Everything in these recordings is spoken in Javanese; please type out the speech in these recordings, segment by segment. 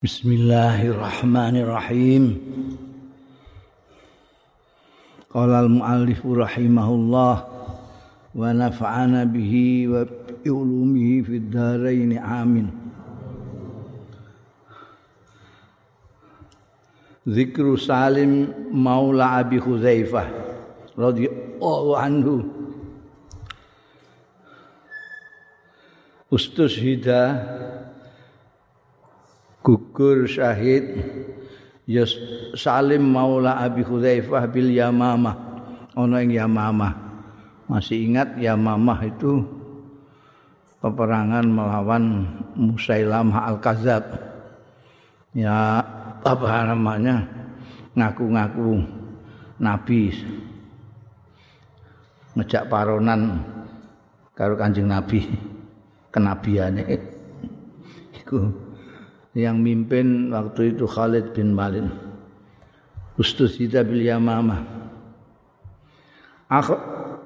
Bismillahirrahmanirrahim. Qala al-muallif rahimahullah wa nafa'ana bihi wa bi ulumihi fid dharain amin. Zikru Salim Maula Abi Hudzaifah radhiyallahu anhu. Ustus hidah gugur syahid ya Salim Maula Abi Hudzaifah bil Yamamah. Ana ing Yamamah. Masih ingat Yamamah itu peperangan melawan Musailamah Al-Kadzab ya apa namanya? Ngaku-ngaku nabi. Ngejak paronan karo Kanjeng Nabi. Kenabiane. Iku yang mimpin waktu itu Khalid bin Walid Ustusida bil Yamamah.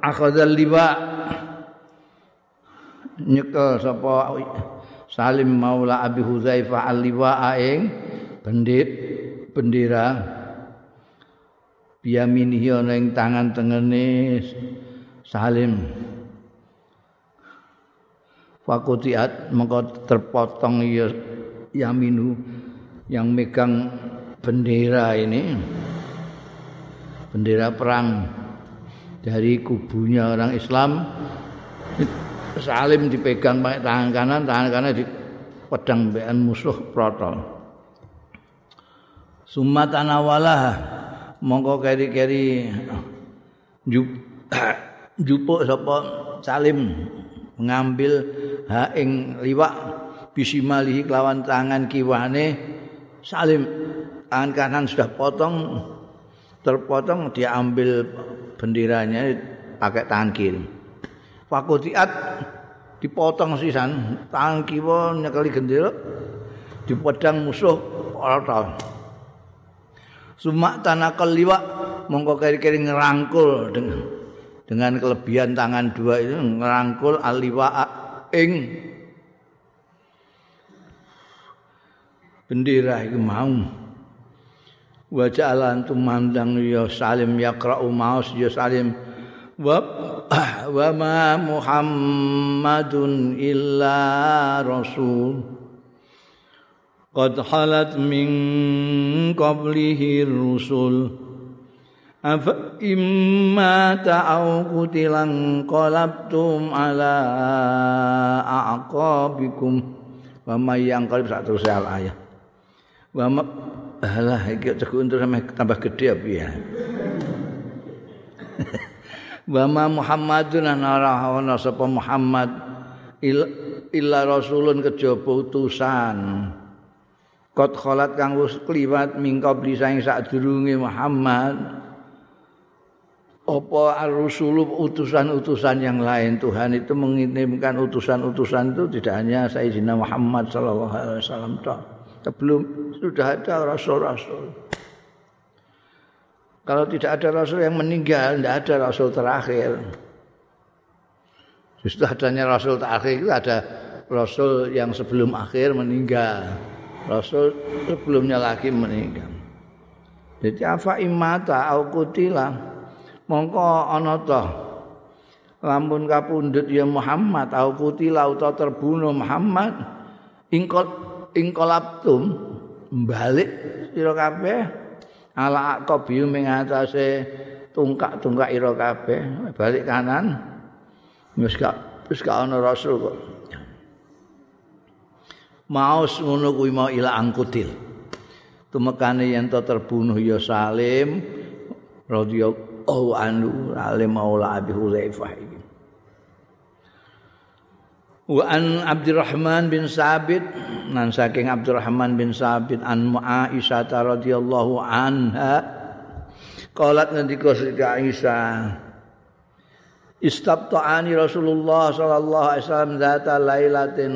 Akhadha liwa nyekel sapa Salim Maula Abi Hudzaifah al-liwa aing bendit bendera biyaminihi ana ing tangan tengene Salim. Fakutiat mengko terpotong ya yaminu yang megang bendera ini. Bendera perang dari kubunya orang Islam. Salim dipegang pakai tangan kanan tangan kanan di pedang bean musuh protol. Sumat anawalah mongko keri-keri jupuk sapa Salim mengambil ha ing liwak bisimalihi kelawan tangan kiwane Salim tangan kanan sudah potong terpotong dia ambil benderanya pakai tangan kiri. Fakutiat dipotong sisan tangan kiwa nyekali gendera di pedang musuh orang Sumak tanah keliwak mongko kiri-kiri ngerangkul dengan dengan kelebihan tangan dua itu ngerangkul aliwa ing bendera iku mau. Wa ja'ala antum mandang ya salim yaqra'u maus ya salim. Wa wa ma muhammadun illa rasul. Qad halat min qablihi rusul. Afa imma ta'au kutilang qalabtum ala aqabikum. Wa may yanqalib sak terus ayat wa alah iki cek untuk tambah gede apa ya? Wa ma muhammadun ana ana sapa muhammad illa rasulun kejaba utusan kot kholat kang wis kliwat mingko bli saing sadurunge muhammad. Apa ar-rusul utusan-utusan yang lain? Tuhan itu mengirimkan utusan-utusan itu tidak hanya Sayyidina Muhammad sallallahu alaihi wasallam sebelum sudah ada rasul-rasul. Kalau tidak ada rasul yang meninggal, tidak ada rasul terakhir. Justru adanya rasul terakhir itu ada rasul yang sebelum akhir meninggal. Rasul sebelumnya lagi meninggal. Jadi apa imata au kutila mongko ana ta lamun kapundhut ya Muhammad au kutila utawa terbunuh Muhammad ingkot ingkolaptum balik sira kabeh. Ala aqabi ing atase tungkak-tungkak ira kabeh. Balik kanan. Wis gak wis gak ana rasul kok. Maus ngono kuwi mau ila angkutil tumekane yen to terbunuh ya Salim radhiyallahu anhu alim maula abi Hudzaifah iki wa an Abdurrahman bin Sabit nan saking Abdurrahman bin Sabit an Aisyah radhiyallahu anha qalat ngendika Siti Aisyah istabta'ani Rasulullah sallallahu alaihi wasallam zata lailatin.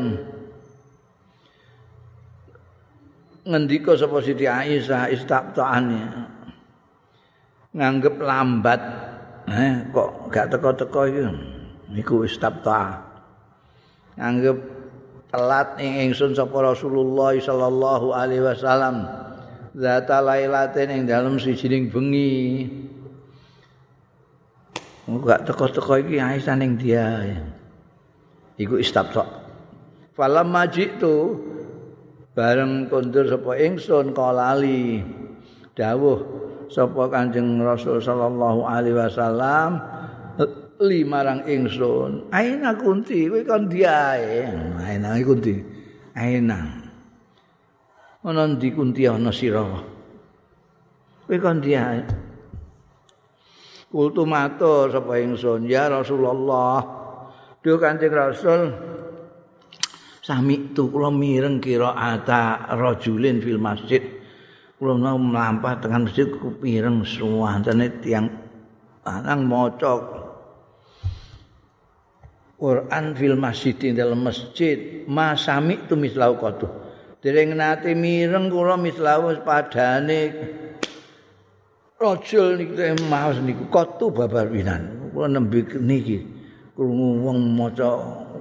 Ngendika sapa Siti Aisyah istabta'ani nganggep lambat eh kok gak teko-teko iki? Niku istabta'a anggap telat ing ingsun sapa Rasulullah sallallahu alaihi wasallam. Zata lailatin ing dalem sijining bengi. Enggak teko-teko iki Aisyah ning dia. Iku istabtok falam majitu bareng kondur sapa ingsun kalali dawuh sapa Kanjeng Rasul sallallahu alaihi wasallam limarang ingsun. Aina kunti kowe kon diae. Aina kunti. Aina. Ana ndi kunti ana sira? Kowe kon diae. Kultu matur sapa ingsun. Ya Rasulullah. Duh Kanjeng Rasul. Sami tu kula mireng kira ata rajulin fil masjid. Kula mlampah tengah masjid kupireng suwantene tiang lanang maca Quran fil masjid ing dalam masjid. Masami tu mislau qatu dereng nate mireng kula mislau padane rajul niku maos niku qatu babar winan. Kula nembe niki krungu wong maca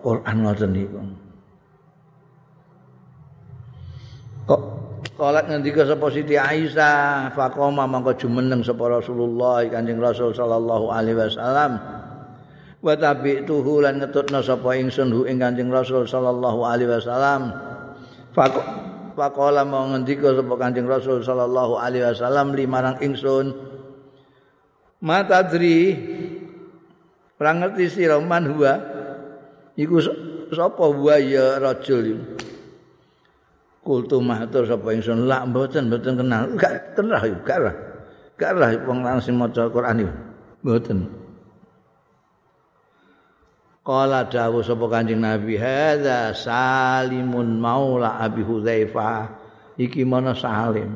Quran ngoten niku. Kok Kalat ngendika sapa Siti Aisyah faqoma mangko jumeneng sapa Rasulullah Kanjeng Rasul sallallahu alaihi wasallam wa tabi'tuhu lan ngetutna sapa ingsun hu ing Kanjeng Rasul sallallahu alaihi wasallam. Faqala mau ngendika sapa Kanjeng Rasul sallallahu alaihi wasallam limarang ingsun. Matadri ora ngerti sira man huwa iku sapa huwa ya rajul. Kultu matur sapa ingsun lak mboten mboten kenal. Gak kenal gak lah gak lah wong langsung maca Quran mboten Kala dawuh sapa Kanjeng Nabi, "Hadza Salimun Maula Abi Hudzaifah." Iki mana Salim.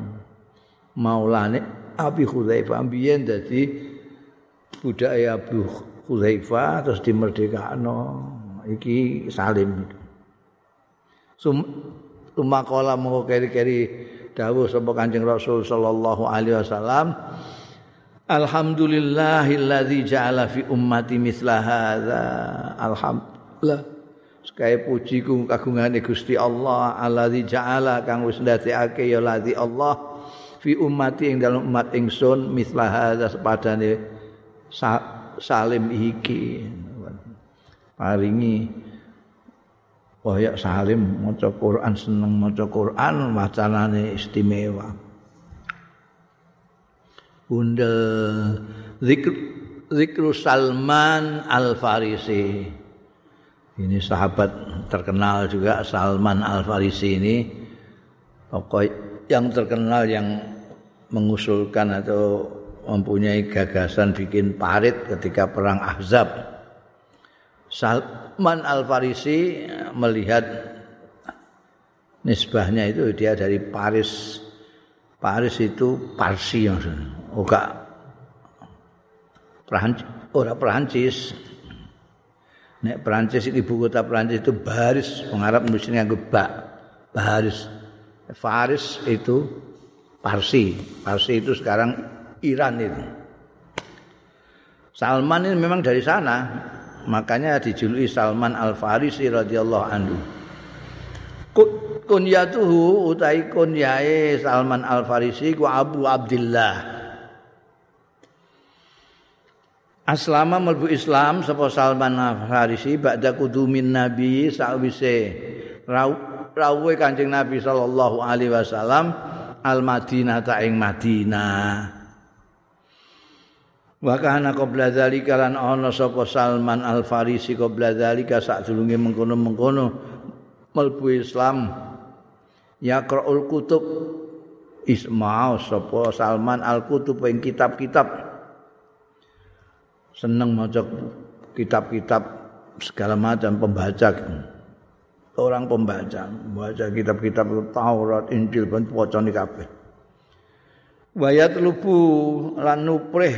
Maulane Abi Hudzaifah biyen dadi budake Abu Hudzaifah terus dimerdekakno. Iki Salim. Sum tumakola mongko keri-keri dawuh sapa Kanjeng Rasul sallallahu alaihi wasallam. Alhamdulillahilladzi ja'ala fi ummati misla hadza. Alhamdulillah. Sekaya pujiku kagungane Gusti Allah alladzi ja'ala kang wis ndadekake ya ladzi Allah fi ummati ing dalem umat ingsun misla hadza sepadane salim iki. Paringi Oh ya Salim maca Quran seneng maca Quran wacanane istimewa. Bunda zikr, zikru Salman Al Farisi. Ini sahabat terkenal juga Salman Al Farisi ini pokok yang terkenal yang mengusulkan atau mempunyai gagasan bikin parit ketika perang Ahzab. Salman Al Farisi melihat nisbahnya itu dia dari Paris. Paris itu Parsi yang ora Prancis ora Prancis nek Prancis ibu kota Prancis itu Paris pengarap mesti nganggo bak. Paris Faris itu Parsi. Parsi itu sekarang Iran itu. Salman ini memang dari sana. Makanya dijuluki Salman Al Farisi radhiyallahu anhu. Kunyatuhu utai kunyae Salman Al Farisi ku Abu Abdullah Aslama melbu Islam sapa Salman Farisi ba'da kudumin Nabi sawise rawuhe Kanjeng Nabi sallallahu alaihi wasallam al Madinah ta ing Madinah. Wa kana qabla dzalika lan ana sapa Salman Al Farisi qabla dzalika sadurunge mengkono-mengkono melbu Islam yaqra'ul kutub isma'u sapa Salman Al Kutub ing kitab-kitab seneng maca kitab-kitab segala macam pembaca orang pembaca baca kitab-kitab Taurat Injil ben wacane kabeh. Wayat lubu lan nuprih.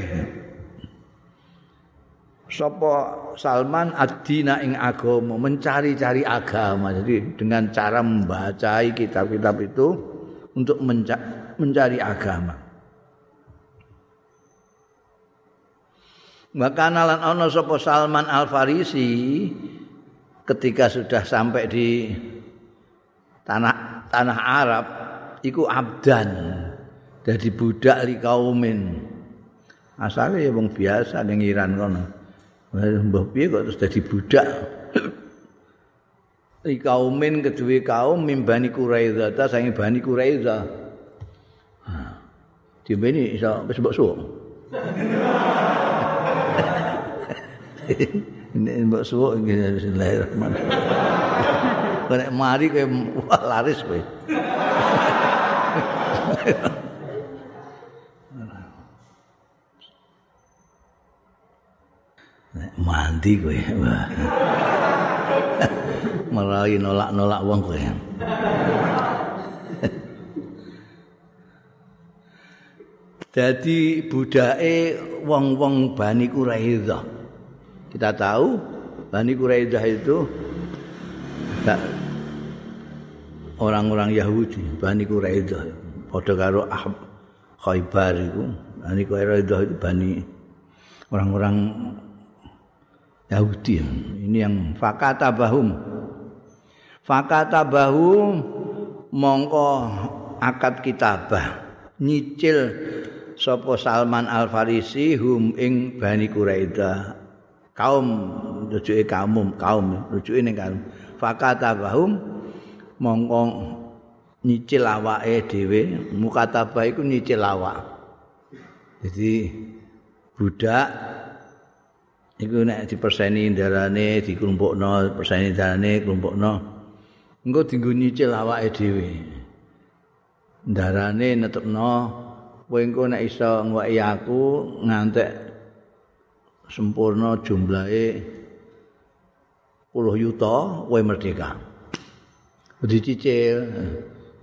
Sapa Salman adina ing agama mencari-cari agama. Jadi dengan cara membaca kitab-kitab itu untuk mencari agama Maka lan ana sapa Salman Al Farisi ketika sudah sampai di tanah tanah Arab iku abdan dadi budak li kaumin. Asale ya wong biasa ning Iran kono. Mbah piye kok terus dadi budak? Li kaumin kedue kaum mimbani Quraiza ta sange bani Quraiza dibeni iso wis mbok suwuk ini mbok suwuk bismillahirrahmanirrahim nek mari kowe laris kowe. Mandi kowe merai nolak-nolak wong kowe Jadi budake wong-wong Bani Quraidah. Kita tahu Bani Quraidah itu orang-orang Yahudi, Bani Quraidah. Padha karo Ahab Khaybar itu. Bani Quraidah itu Bani orang-orang Yahudi. Ini yang fakata bahum. Fakata bahum mongko akad kitabah nyicil sapa Salman Al Farisi hum ing Bani Quraida kaum rujuke kaum kaum rujuke ning kaum. Fakata bahum mongko nyicil awake dhewe mukataba iku nyicil awak. Jadi budak iku nek diperseni darane dikelompokno perseni darane kelompokno engko dienggo nyicil awake dhewe. Darane netepno kowe engko nek iso ngweki aku ngantek sempurna jumlahe 10 yuta kowe merdeka. Dicicil.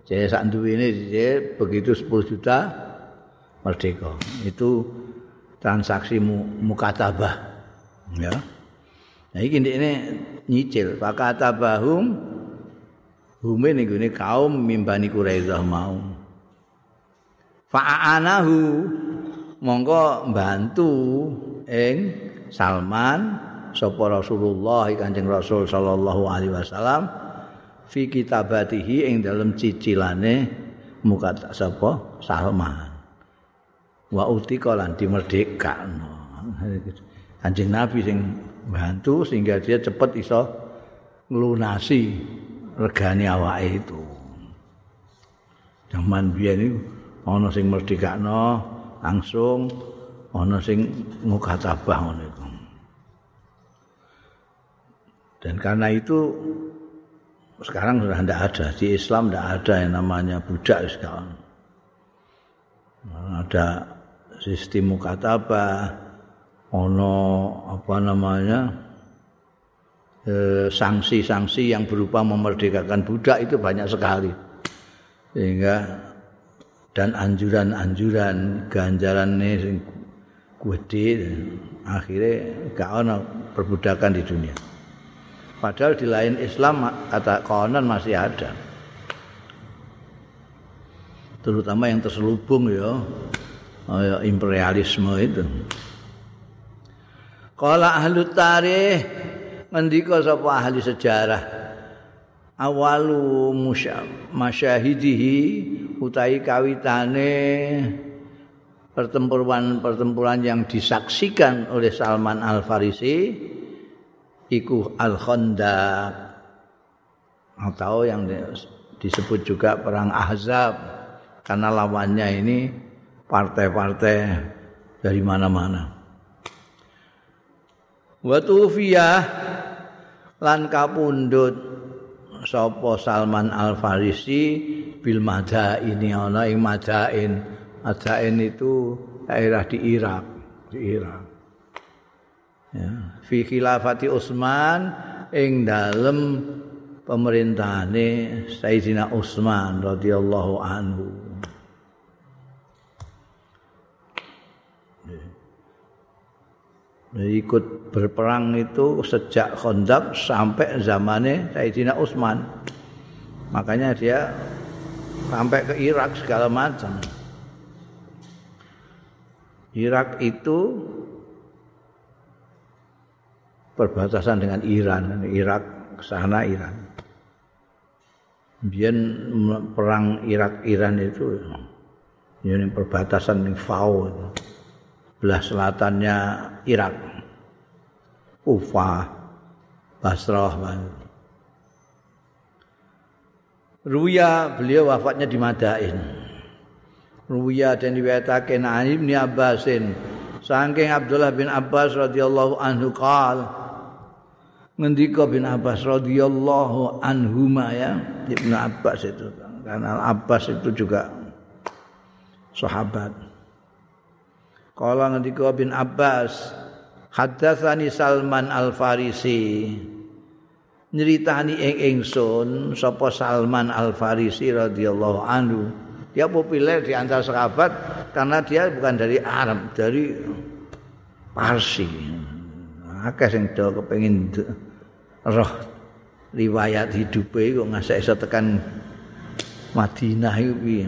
Jadi sak duwene dicicil begitu 10 juta merdeka. Itu transaksi mukatabah. Ya. Nah iki ini nyicil fakatabahum hume ning kaum mimbani Quraidah mau. Fa'anahu. Monggo bantu ing Salman sapa Rasulullah Kanjeng Rasul sallallahu alaihi wasallam fi kitabatihi ing dalem cicilane muka sapa Salman. Wa utika lan dimerdekakno. Kanjeng Nabi sing bantu sehingga dia cepat iso nglunasi regane awake itu. Zaman biyen itu ana sing merdekakno langsung ana sing mukatabah ngono iku. Dan karena itu sekarang sudah tidak ada. Di Islam tidak ada yang namanya budak sekarang ada sistem mukatabah ono apa namanya eh, sanksi-sanksi yang berupa memerdekakan budak itu banyak sekali. Sehingga dan anjuran-anjuran ganjaran sing gede akhirnya gak ana perbudakan di dunia. Padahal di lain Islam kata konon masih ada. Terutama yang terselubung ya, imperialisme itu. Kala ahli tarikh ngendika sapa ahli sejarah awalu masyahidihi utai kawitane pertempuran-pertempuran yang disaksikan oleh Salman Al Farisi iku Al Khandaq atau yang disebut juga perang Ahzab karena lawannya ini partai-partai dari mana-mana. Wa lan kapundhut sapa Salman Al Farisi bil ini ana ing madain madain itu daerah di Irak di Irak. Ya fi khilafati Utsman ing dalem pemerintahane Sayyidina Utsman radhiyallahu anhu. Dia ikut berperang itu sejak Khandaq sampai zamannya Sayyidina Utsman. Makanya dia sampai ke Irak segala macam. Irak itu perbatasan dengan Iran, Irak ke sana Iran. Biyen perang Irak Iran itu ini perbatasan ning Fau. Belah selatannya Irak. Kufah, Basrah, Ruya beliau wafatnya di Madain. Ruya dan diwetake Nabi bin Abbasin. Saking Abdullah bin Abbas radhiyallahu anhu qal ngendika bin Abbas radhiyallahu anhuma ya Ibnu Abbas itu karena Abbas itu juga sahabat. Kala ngendika bin Abbas Haddatsani Salman Al-Farisi Nyeritani ing ingsun sapa Salman Al-Farisi radhiyallahu anhu dia populer di antara sahabat karena dia bukan dari Arab, dari Parsi. Akeh sing do kepengin roh riwayat hidupe kok ngasih iso tekan Madinah iku piye.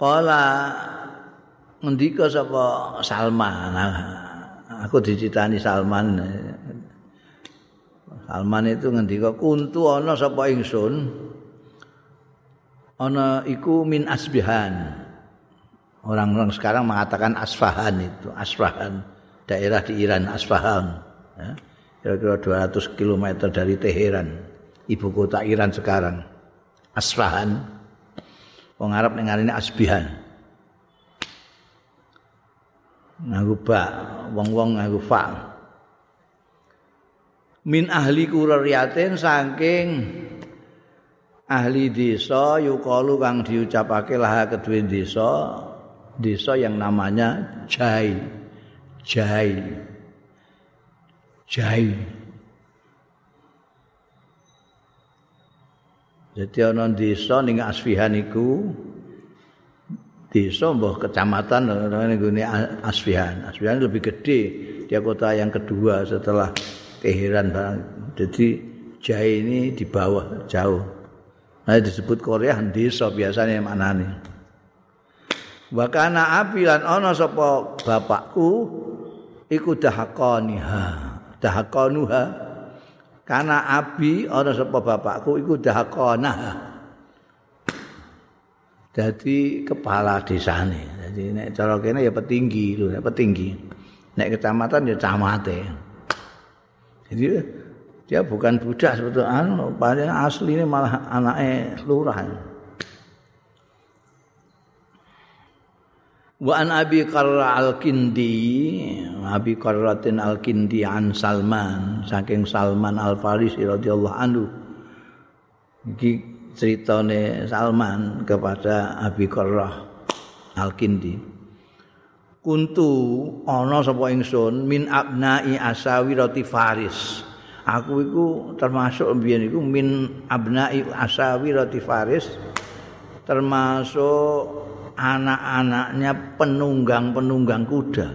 Kala ngendika sapa Salman. Aku dicitani Salman. Salman itu ngendika kuntu ana sapa ingsun ana iku min asbihan. Orang-orang sekarang mengatakan Asfahan itu, Asfahan, daerah di Iran Asfahan. Ya. Kira-kira 200 km dari Teheran, ibu kota Iran sekarang. Asfahan. Wong Arab ngarine Asbihan. Nganggo ba, wong-wong nganggo fa. Min ahli kurariyatin saking ahli desa yukalu kang diucapake lah kedue desa desa yang namanya Jai. Jai. Jai. Jadi ana desa ning Asfihan iku desa mbah kecamatan nggone Asfihan. Asfihan lebih gede, dia kota yang kedua setelah Teheran. Jadi Jai ini di bawah jauh. Nah, disebut Korea desa biasanya manane. Wa kana abi lan ana sapa bapakku iku dahaqaniha. Dahaqanuha. Kana abi ana sapa bapakku iku dahaqanaha. Jadi kepala desane. Jadi nek cara kene ya petinggi lho, petinggi. Nek kecamatan ya camate. Jadi dia bukan budak sebetulnya paling asli ini malah anaknya lurah wa an abi qarra al kindi abi qarratin al kindi an salman saking salman al farisi radhiyallahu anhu ceritane salman kepada abi qarrah al kindi kuntu ana sapa ingsun min abnai asawi roti faris. Aku iku termasuk mbiyen iku min abnai asawi roti faris termasuk anak-anaknya penunggang-penunggang kuda.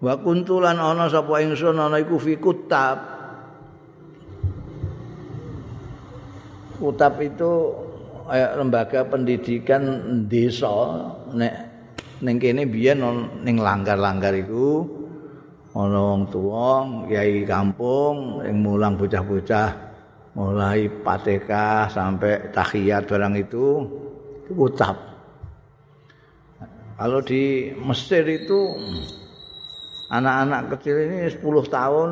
Wa kuntulan ana sapa ingsun ana iku fi kutab kutab itu kayak lembaga pendidikan desa nek ning kene biyen ning langgar-langgar iku ana wong tuwa kiai kampung ing mulang bocah-bocah mulai pateka sampai tahiyat barang itu itu ucap kalau di Mesir itu anak-anak kecil ini 10 tahun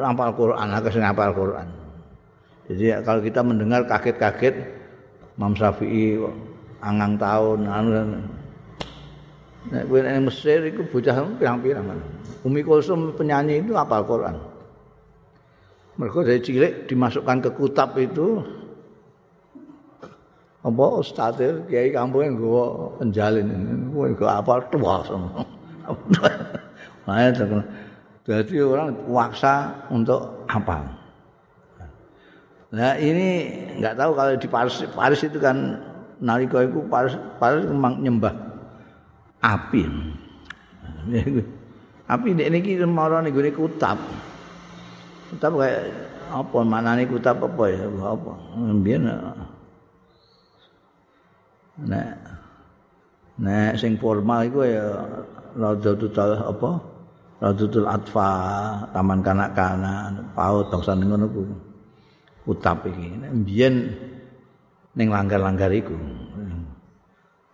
hafal Quran, agak sing hafal Quran. Jadi kalau kita mendengar kaget-kaget Imam Syafi'i angang tahun anu Nek kowe ning Mesir iku bocah pirang-pirang. Umi Kulsum penyanyi itu apa Quran. Mereka dari cilik dimasukkan ke kutab itu apa ustaz kiai kampung yang gue penjalin gue gue apa tua semua jadi orang waksa untuk apa nah ini nggak tahu kalau di Paris Paris itu kan nalika itu Paris Paris nyembah api. Api nek niki mara ning gone kutab. Kutab kaya apa manane kutab apa ya apa. Mbiyen nek nek sing formal iku ya rada tutal apa Radutul Atfa, taman kanak-kanak, paut bangsa ngono ku. Utap iki. Mbiyen ning langgar-langgar iku.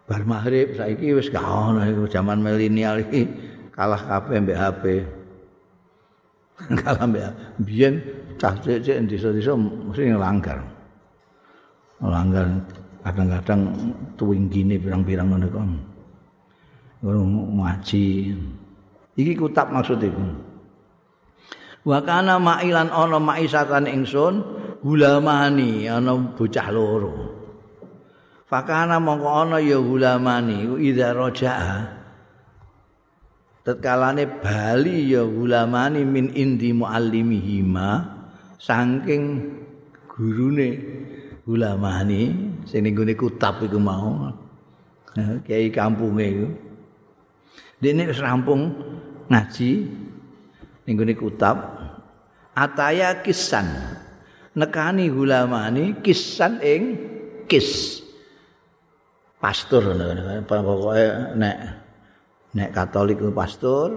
Bar maghrib saiki wis gak ono iku zaman milenial iki kalah kabeh mbek HP. kalah mbek mbiyen cah cek desa-desa mesti langgar. Langgar kadang-kadang tuwing gini pirang-pirang ngono kok. Ngono ngaji. Iki kutab maksud iku. Wa kana ma'ilan ana ma'isatan ingsun hulamani ana bocah loro. Fakana mongko ana ya hulamani idza raja'a. Tetkalane bali ya hulamani min indi muallimihima saking gurune hulamani sing ning kutab iku mau. Kiai kampunge iku. Dene wis rampung ngaji ning gone kutab ataya kisan nekani hulamani kisan ing kis. Pastor pokoke nek nek katolik itu pastor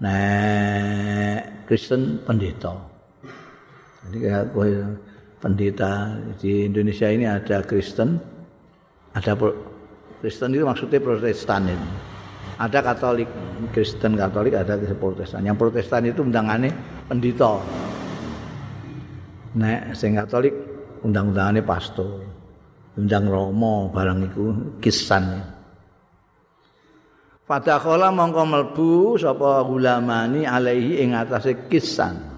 nek kristen pendeta. Jadi pendeta. Di Indonesia ini ada kristen ada kristen itu maksudnya protestan itu. Ada Katolik, Kristen Katolik, ada Protestan. Yang Protestan itu undangannya pendito. Nek sing Katolik undang-undangannya pastor. Undang Romo barang itu kisan. Fadakhala mongko mlebu sapa gulamani alaihi ing atase kisan.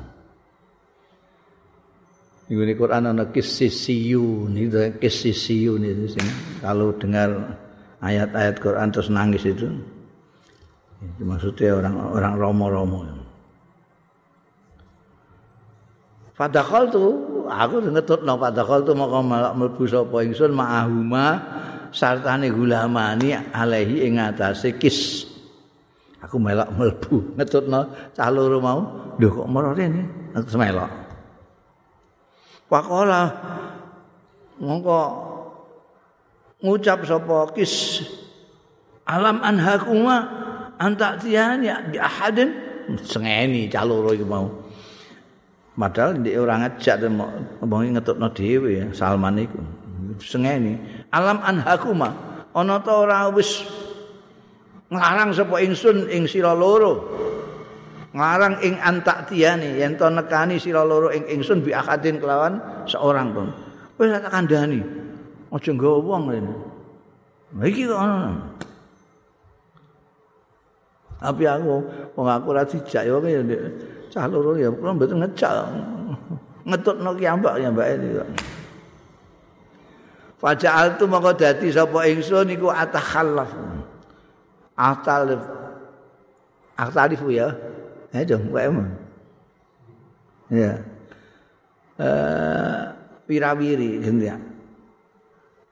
Iku di Quran ana kisisiyu niku kisisiyu niku kalau dengar ayat-ayat Quran terus nangis itu Itu maksudnya orang orang romo-romo. Fadakal tu, aku ngetut no fadakal tu mau kamu melbu sopo ingsun ma'ahuma sartane gulamani alaihi ing atase kis. Aku melok melbu. Ngetut no cah loro mau, lho kok merore ini, aku semelok. Pakola mongko ngucap sapa kis. Alam anhakuma antak tiani di ahadin? Sengeni caloro iku mau padahal dia orang ngejak mau ngetutno dhewe ya Salman iku. Sengeni. Alam anhakuma. Ana ta ora wis nglarang sapa ingsun ing sira loro? Nglarang ing antak tiani yen to nekani sira loro ing ingsun bi ahadin kelawan seorang pun. Wis tak kandhani. Aja nggawa wong rene. Iki kok Tapi aku wong aku ora dijak ya cah loro ya kula mboten ngejak. Ngetutno ki ambak ya mbak ini. Faja'al tu mongko dadi sapa ingsun iku atakhallaf. Atalif. Atalif ya. Ya dong, wae Ya. Eh pirawiri gendya.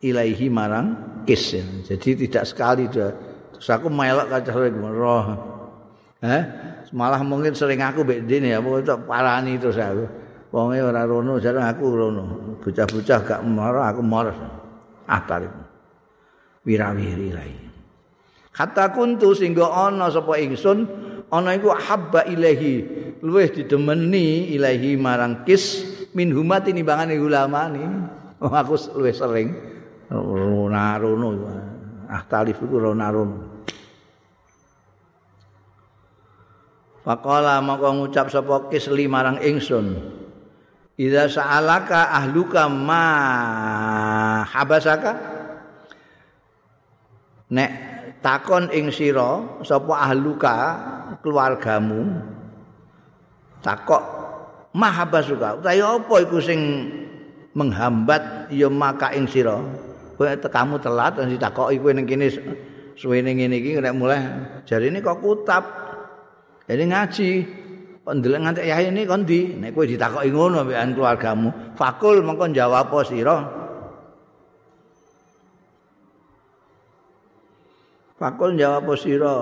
Ilaihi marang kis. Jadi tidak sekali dia Terus aku melok kacau lagi roh. Eh, malah mungkin sering aku mbek dene ya, tak parani terus aku. Wonge ora rono, jarang aku rono. Bocah-bocah gak marah, aku marah. Ah tarik. Wirawiri lagi. Kata kuntu sehingga ana sapa ingsun ana iku habba ilahi luweh didemeni ilahi marang kis min humati nimbangane ulama ni. Oh, aku luweh sering rono. ah talif iku rono-rono. Faqala maka ngucap sapa kisli marang ingsun. Idza sa'alaka ahluka ma habasaka? Nek takon ing sira sapa ahluka keluargamu? Takok mahabasuka utawi apa iku sing menghambat ya maka ing sira? Kowe tekamu telat sing ditakoki kowe ning kene suwene ngene iki nek mulai jarine kok kutab jadi ngaji. Pendeleng nganti ya ini kon di nek kowe ditakoki ngono mbekan keluargamu. Fakul mengko jawab apa sira? Fakul jawab apa sira?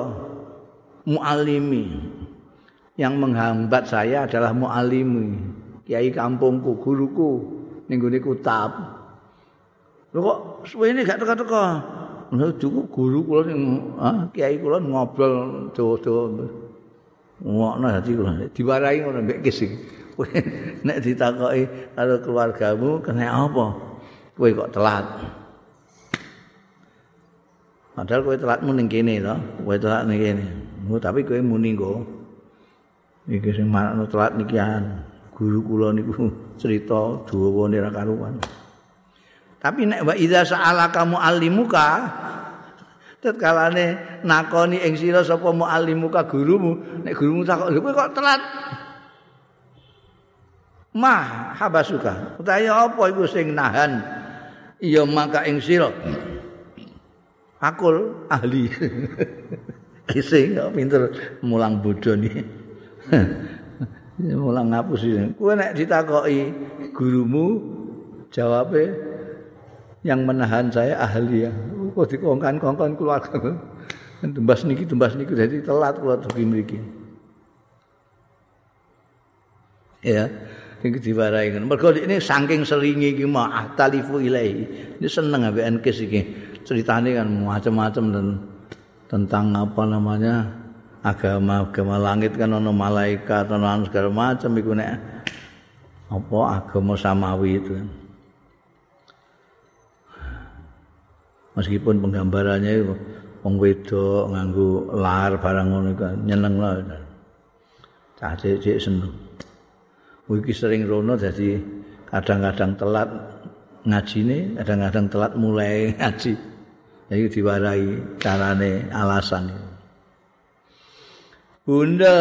Muallimi. Yang menghambat saya adalah muallimi. Kiai kampungku guruku ning gone kutab. Lho kok suwene gak teka-teka. Lho cukup guru kula sing ah kiai kula ngobrol dawa-dawa. Ngono dadi diwarai ngono mbek kis iki. Nek ditakoki karo keluargamu kena apa? Kowe kok telat. Padahal kowe telat ning kene to kowe telat ning kene. Tapi kowe muni kok iki sing marakno telat nikian. Guru kula niku cerita dawane ra karuan. Tapi nek wa idza sa'ala kamu alimuka tetkalane nakoni ing sira sapa muallimuka gurumu. Nek gurumu takok lho kok telat? Mah habasuka. Utahe apa iku sing nahan? Iya maka ing sira. Akul ahli. Sing pinter. Mulang bodoni mulang ngapus iki kowe nek ditakoki gurumu jawabe yang menahan saya ahli ya kok dikongkan-kongkan keluarga. Tembas niki, tembas niki jadi telat kula dugi mriki. Ya, iki diwarai ngono. Mergo ini saking seringe iki mah atalifu ilahi. Ini seneng ambek enkes iki. Ceritane kan macam-macam tentang apa namanya agama agama langit kan ono malaikat ono segala macam iku nek apa agama samawi itu kan. Meskipun penggambarannya wong wedok nganggo lar barang ngono nyeneng lah. Cah cek seneng. Iki sering rono jadi kadang-kadang telat ngajine, kadang-kadang telat mulai ngaji. Jadi diwarai carane alasan. Bunda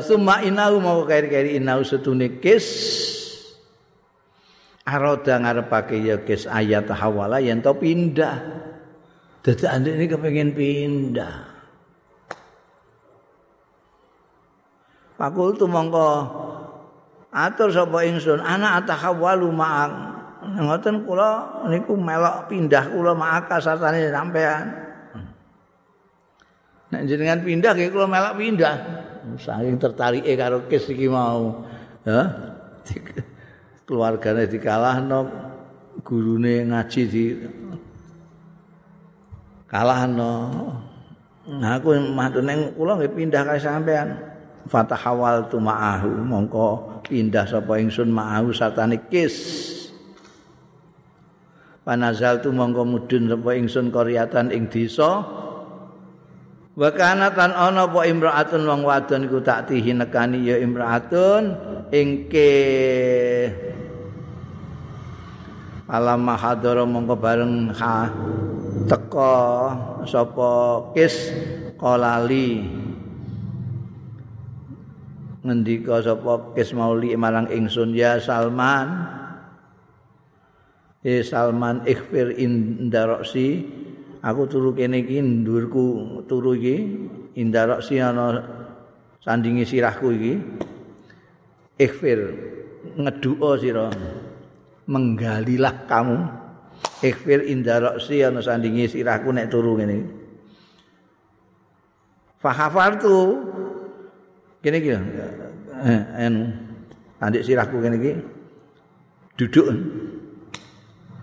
summa inau mau kairi-kairi inau setune kis aroda ngarepake ya kis ayat hawala yen to pindah. Dadi andik ini kepengen pindah. Pakul tu mongko atur sapa ingsun anak atahawalu ma'ak. Ngoten kula niku melok pindah kula ma'aka sartane sampean. Nek jenengan pindah nggih kula melok pindah. Saking tertarike karo kes iki mau. Ya. Keluargane dikalahno gurune ngaji di kalahno. Aku matur ning kula nggih pindah kae sampean. Fatahawal tu ma'ahu mongko pindah sapa ingsun ma'ahu satane kis. Panazal tu mongko mudun sapa ingsun koryatan ing desa. Wa kana tan ana apa imraatun wong wadon iku tak tihi nekani ya imraatun ingke alam mahadara mongko bareng ha teka sapa kis kolali. Ngendika sapa kis mauli marang ingsun ya Salman e Salman ikhfir indaroksi. Aku turu kene iki ndurku turu iki indaroksi ana sandingi sirahku iki. Ikhfir ngeduo sira menggalilah kamu. Ikhfir indaroksi ana sandingi sirahku nek turu ngene. Fahafartu. Kene iki eh anu andik sirahku kene iki. Duduk.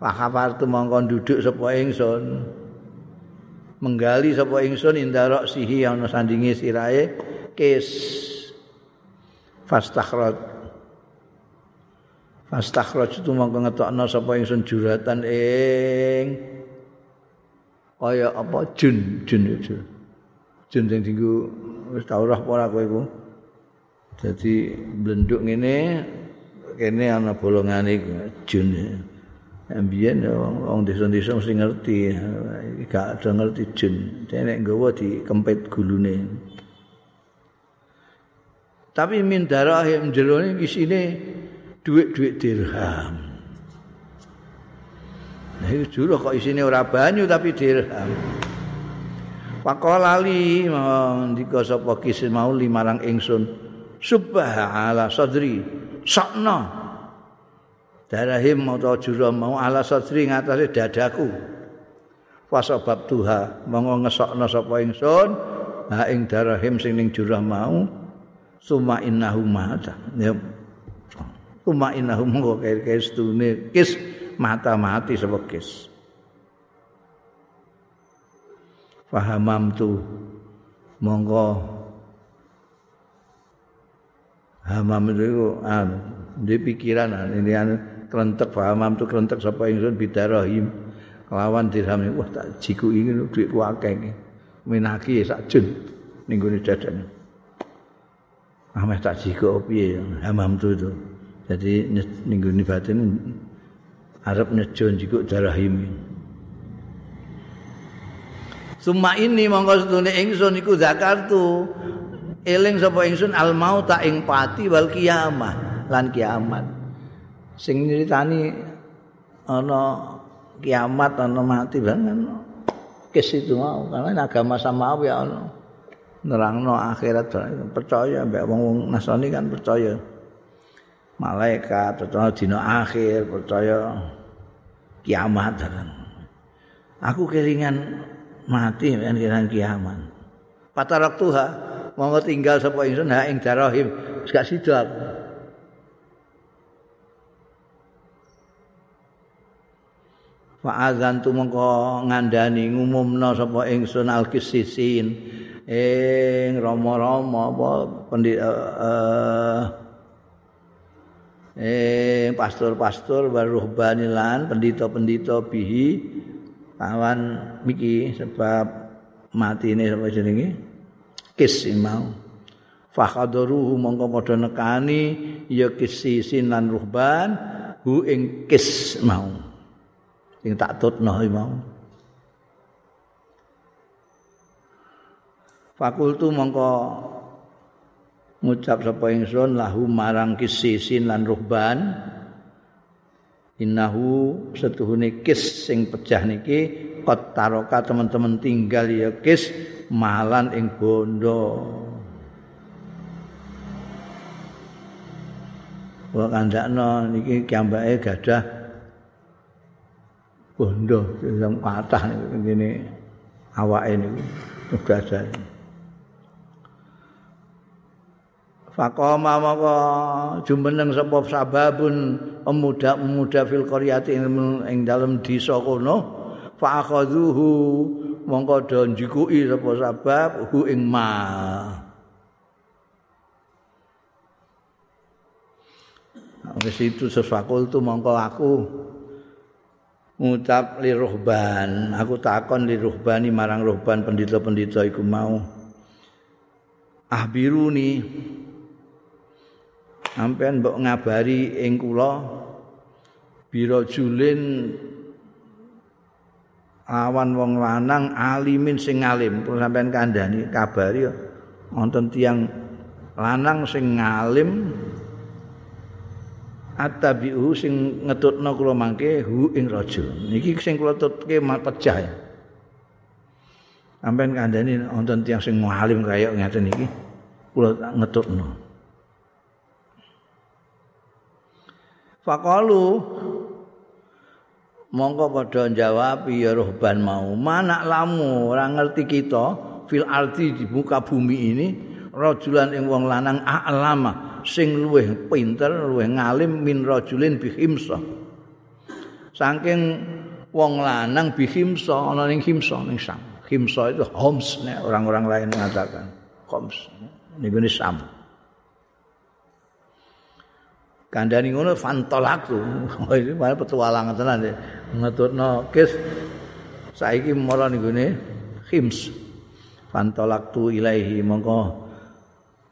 Fahafartu mongkon duduk sapa ingsun. Menggali sapa ingsun indaroksihi ana sandingi sirahe. Kis. Fastakhraj tu mongko ngetokno sapa ingsun juratan ing kaya apa jun jun itu. Jun sing dinggo wis tau roh ora kowe iku. Dadi blenduk ngene kene ana bolongane iku jun. Ambiyen wong desa-desa mesti ngerti, gak ada ngerti jun. Dene nggawa dikempit gulune. Tapi min darah yang jerone isine duit-duit dirham. Nah, itu juru kok isine ora banyu tapi dirham. Pakolali ndika sapa kisin mau limarang ingsun. Subhanallah sadri. Sakna. Darahim mau jura mau ala sadri ngatasé dadaku. Fasabab tuha monggo ngesokna sapa ingsun ha ing darahim sing ning jurah mau suma innahu mata. Ya Uma innahum mongko kis tune kis mata mati sapa kis. Fahamam tu monggo. Hamam itu anu di pikiran ini anu krentek hamam itu krentek sapa ingsun bidarahim kelawan dirham wah tak jiku duit ku akeh iki minaki sak jun ning gone dadane ameh tak jiku piye hamam tu itu jadi ning gone batin arep nyejun jiku darahim Suma ini mongko setune ingsun iku zakartu. Eling sapa ingsun al mauta ing pati wal kiamah lan kiamat. Sing nyritani ana kiamat ana mati banget kes itu mau. Karena agama samawi ana? Nerangno akhirat percaya mbek wong Nasrani kan percaya malaikat percaya dina akhir percaya kiamat aku kelingan mati kan kiamat. Kiamat patarak tuha monggo tinggal sapa ingsun ha ing darahim gak sida aku Fa'adzan tu mongko ngandani ngumumna sapa ingsun alkisisin ing rama-rama apa pendhita uh, eh pastor-pastor waruhbanilan pendito-pendito bihi kawan miki sebab mati ini sapa jenenge kis mau. Fakhadaruhu mongko padha nekani ya kisisin lan ruhban hu ing kis mau. Sing tak tutno mau. Fakultu mongko ngucap sapa ingsun lahu marang kisisin lan ruhban innahu setuhune kis sing pecah niki kot taroka teman-teman tinggal ya kis malan ing bondo. Wa kandakno niki kiambake gadah bondo sing patah ngene awake niku gadah. Fakoma maka jumeneng sapa sababun pemuda-pemuda fil qaryati ing dalem desa kono. Fa akhadhuhu mongko do njikuki sapa sebab hu ing ma. Wis itu sesakul tu mongko aku ngucap li ruhban. Aku takon li ruhbani marang ruhban pendito-pendito iku mau. Ahbiruni sampean mbok ngabari ing kula. Biro julin awan wong lanang alimin sing alim kula sampean kandhani kabari wonten tiyang lanang sing ngalim atabiu sing ngetutno kula mangke hu ing raja. Niki sing kula tutke pecah ya. Sampean kandhani wonten tiyang sing ngalim kaya ngeten iki kula ngetutno faqalu mongko padha jawab ya ruhban mau. Mana lamu ora ngerti kita fil arti di muka bumi ini rajulan ing wong lanang a'lama sing luweh pinter luweh ngalim min rajulin bihimsa saking wong lanang bihimsa ana ning himsa ning sam. Himsa itu homs nek orang-orang lain mengatakan. Homs niku sam kandhani ngono fantolak tu iki malah petualangan tenan ya. Ngetutno kis saiki mara ning gone khims fantolak tu ilaihi mongko.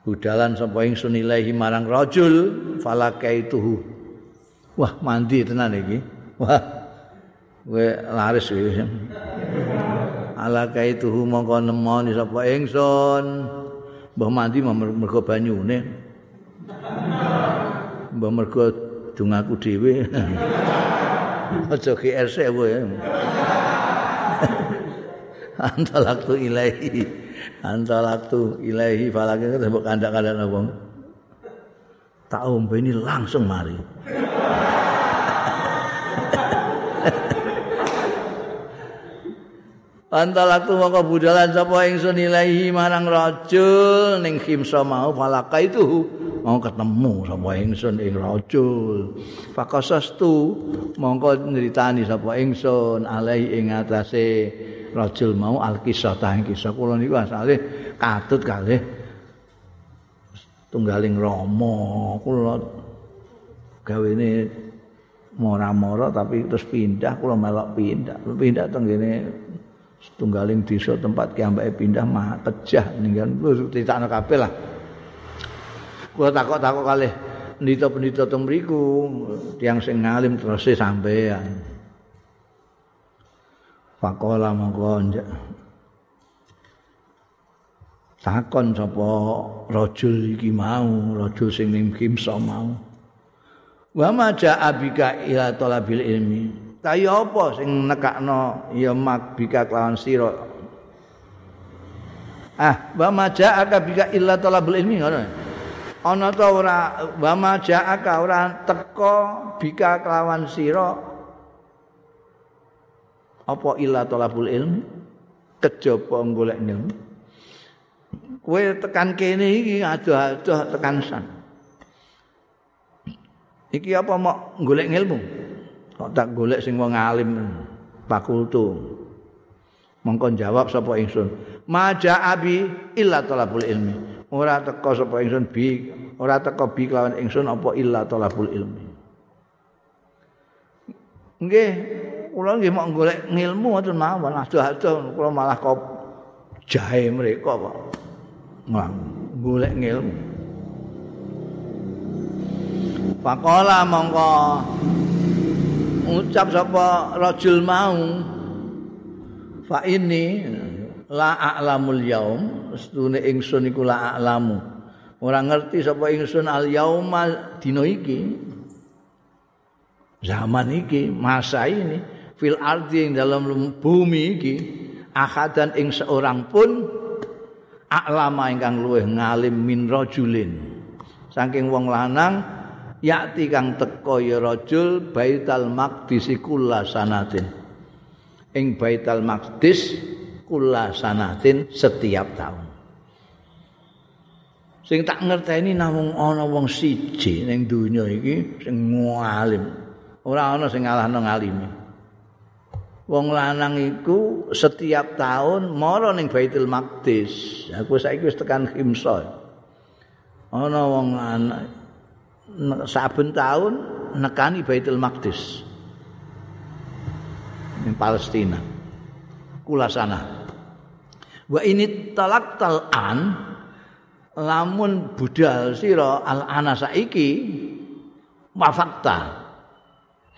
Budalan sapa ingsun ilaihi marang rajul falakaituhu wah mandi tenan iki. Wah kowe laris iki alakaituhu mongko nemoni sapa ingsun. Mbah mandi mergo banyune mbah mergo dungaku dhewe. Aja GR sewu ya. Antalaktu ilahi. Antalaktu ilahi falake ketemu kandak-kandak wong. Tak ombe ini langsung mari. Antalaktu maka budalan sapa ingsun ilahi marang rajul ning khimsa mau falaka itu. Mau ketemu sapa ingsun ing rajul fakasastu mongko nritani sapa ingsun alai ing atase rajul mau alkisah. Ta kisah kula niku asale katut kalih setunggaling rama. Kula gawene mora-mora tapi terus pindah kula melok pindah. Pindah teng ngene setunggaling desa tempat ki ambake pindah mah kejah. Ninggal ditakno kabeh lah. Kula takok-takok kalih pendita-pendita teng mriku tiyang sing ngalim terus sampean Pakola mongko takon sapa rajul iki mau rajul sing ning kimsa mau. Wa ma jaa bika ila talabil ilmi kaya apa sing nekakno? Ya mak bika kelawan sira ah wa ma bika illa talabul ilmi ngono. Ana ta ora wa ma ora teko bika kelawan sira apa illa talabul ilmi? Kejaba golek ilmu? Kowe tekan kene iki adoh-adoh tekan san. Iki apa mau golek ilmu? Kok tak golek sing wong alim fakultu. Mongkon jawab sapa ingsun. Maja abi illa talabul ilmi. Ora teko sapa ingsun bi, ora teko bi kelawan ingsun apa illa talabul ilmi. Nggih, kula nggih mau golek ilmu ngoten mawon. Adoh-adoh kula malah kok jahe mereka kok. Golek ilmu. Pakola mongko ucap sapa rajul mau fa ini la a'lamul yaum stune ingsun iku la a'lamu. Ora ngerti sapa ingsun al yauma dina iki zaman iki masa ini fil ardi ing dalam bumi iki akadan ing seorang pun aklama ingkang luweh ngalim min rajulin. Saking wong lanang yakti kang teka ya rajul baital maqdis kula sanatin ing baital maqdis kula sanatin setiap tahun sing tak ngerteni namung ana wong siji ning donya iki sing ngalim ora ana sing ngalahno ngalime wong lanang iku setiap tahun mara ning Baitul Maqdis. Aku saiki wis tekan Himsa. Ana wong anak saben tahun nekani Baitul Maqdis. Ning Palestina. Kula sana. Wa ini talaktal an lamun budal sira al ana saiki wafakta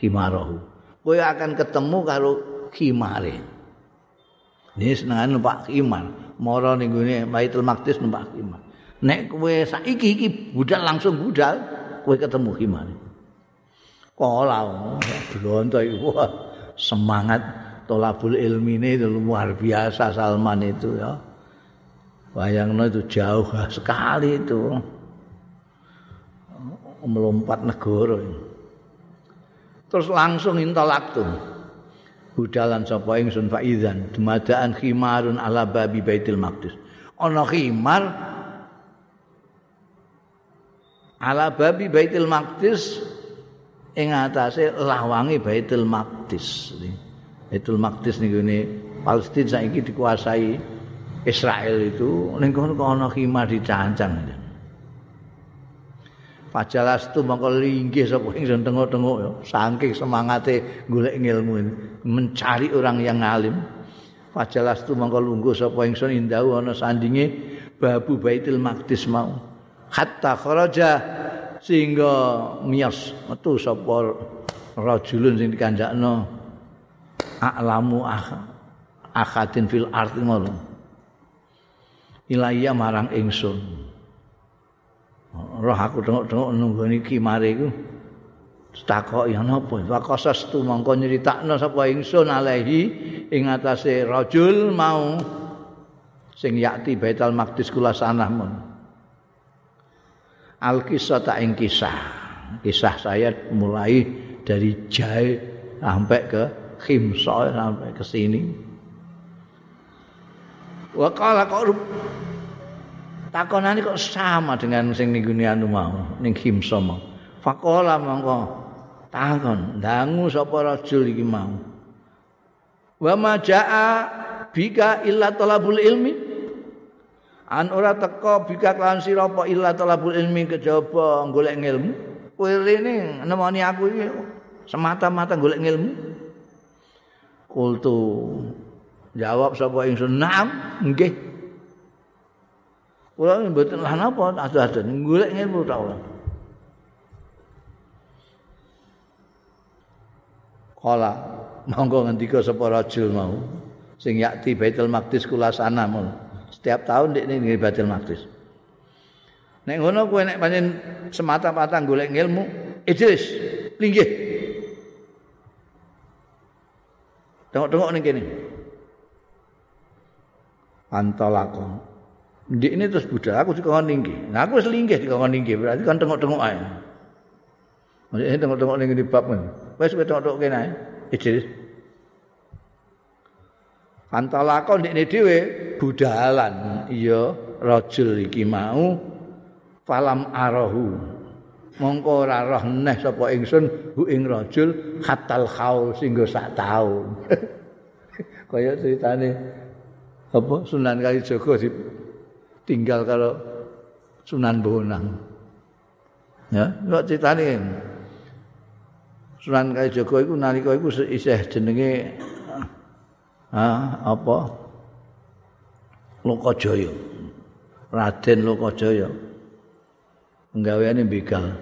himarahu kowe akan ketemu karo khimare. Ini senengan numpak khimar. Moro ning gone Baitul Maqdis numpak khimar. Nek kowe saiki iki budal langsung budal, kowe ketemu khimare. Kala blonto iku semangat tolabul ilmi ini luar biasa Salman itu ya. Bayangno itu jauh sekali itu. Melompat negara. Terus langsung intolaktum. budalan sapa ingsun faizan dumadaan khimarun ala babi baitul maqdis ana khimar ala babi baitul maqdis ing atase lawange baitul maqdis. Baitul maqdis niku ne Palestina saiki dikuasai Israel itu ning kono ana khimar dicancang Fajalastu mongko linggih sapa ingsun tengok-tengok ya. Saking semangate golek ilmu mencari orang yang alim. Fajalastu mongko lungguh sapa ingsun indahu ana sandinge babu Baitul Maqdis mau hatta kharaja sehingga miyas metu sapa rajulun sing dikandakno a'lamu akhatin fil arti ngono. Ilayya marang ingsun. Roh aku tengok-tengok nunggu niki mari iku. Takok ya napa wa qasas tu mongko nyritakno sapa ingsun alaihi ing atase rajul mau sing yakti Baitul Maqdis kula sanah mun al kisah tak ing kisah. Kisah saya mulai dari Jai sampai ke Khimsa sampai ke sini. Wa qala takonane kok sama dengan sing ning anu mau ning himsa mau. Faqala mongko takon dangu sapa rajul iki mau? Wa ma jaa bika illa talabul ilmi an ora teko bika lan sira apa illa talabul ilmi kejaba golek ilmu kowe rene nemoni aku iki semata-mata golek ilmu kultu. Jawab sapa ingsun? Na'am nggih. Kula mboten lah napa ada-ada golek ilmu ta ora? Kala monggo ngendika sapa rajul mau sing yakti Baitul Maqdis kula sana Setiap tahun nek ning Baitul Maqdis. Nek ngono kowe nek pancen semata-mata golek ilmu, Idris linggih. Tengok-tengok ning kene. Antalako. Ndik ini terus budak, aku dikon tinggi. Nah aku wis linggih dikon tinggi, berarti kan tengok-tengok ae. Maksudnya tengok-tengok ning bab men. Wis tengok-tengok kene ae. Idris. Antalako ndekne dhewe budalan iya rajul iki mau falam arahu. Mongko ora roh neh sapa ingsun hu ing rajul khatal khaul singgo sak taun. Kaya ceritane apa Sunan Kalijaga tinggal kalau Sunan Bonang. Ya kok ceritane? Sunan Kalijaga iku nalika iku isih jenenge ha apa? Lokajaya. Raden Lokajaya. Penggaweane begal.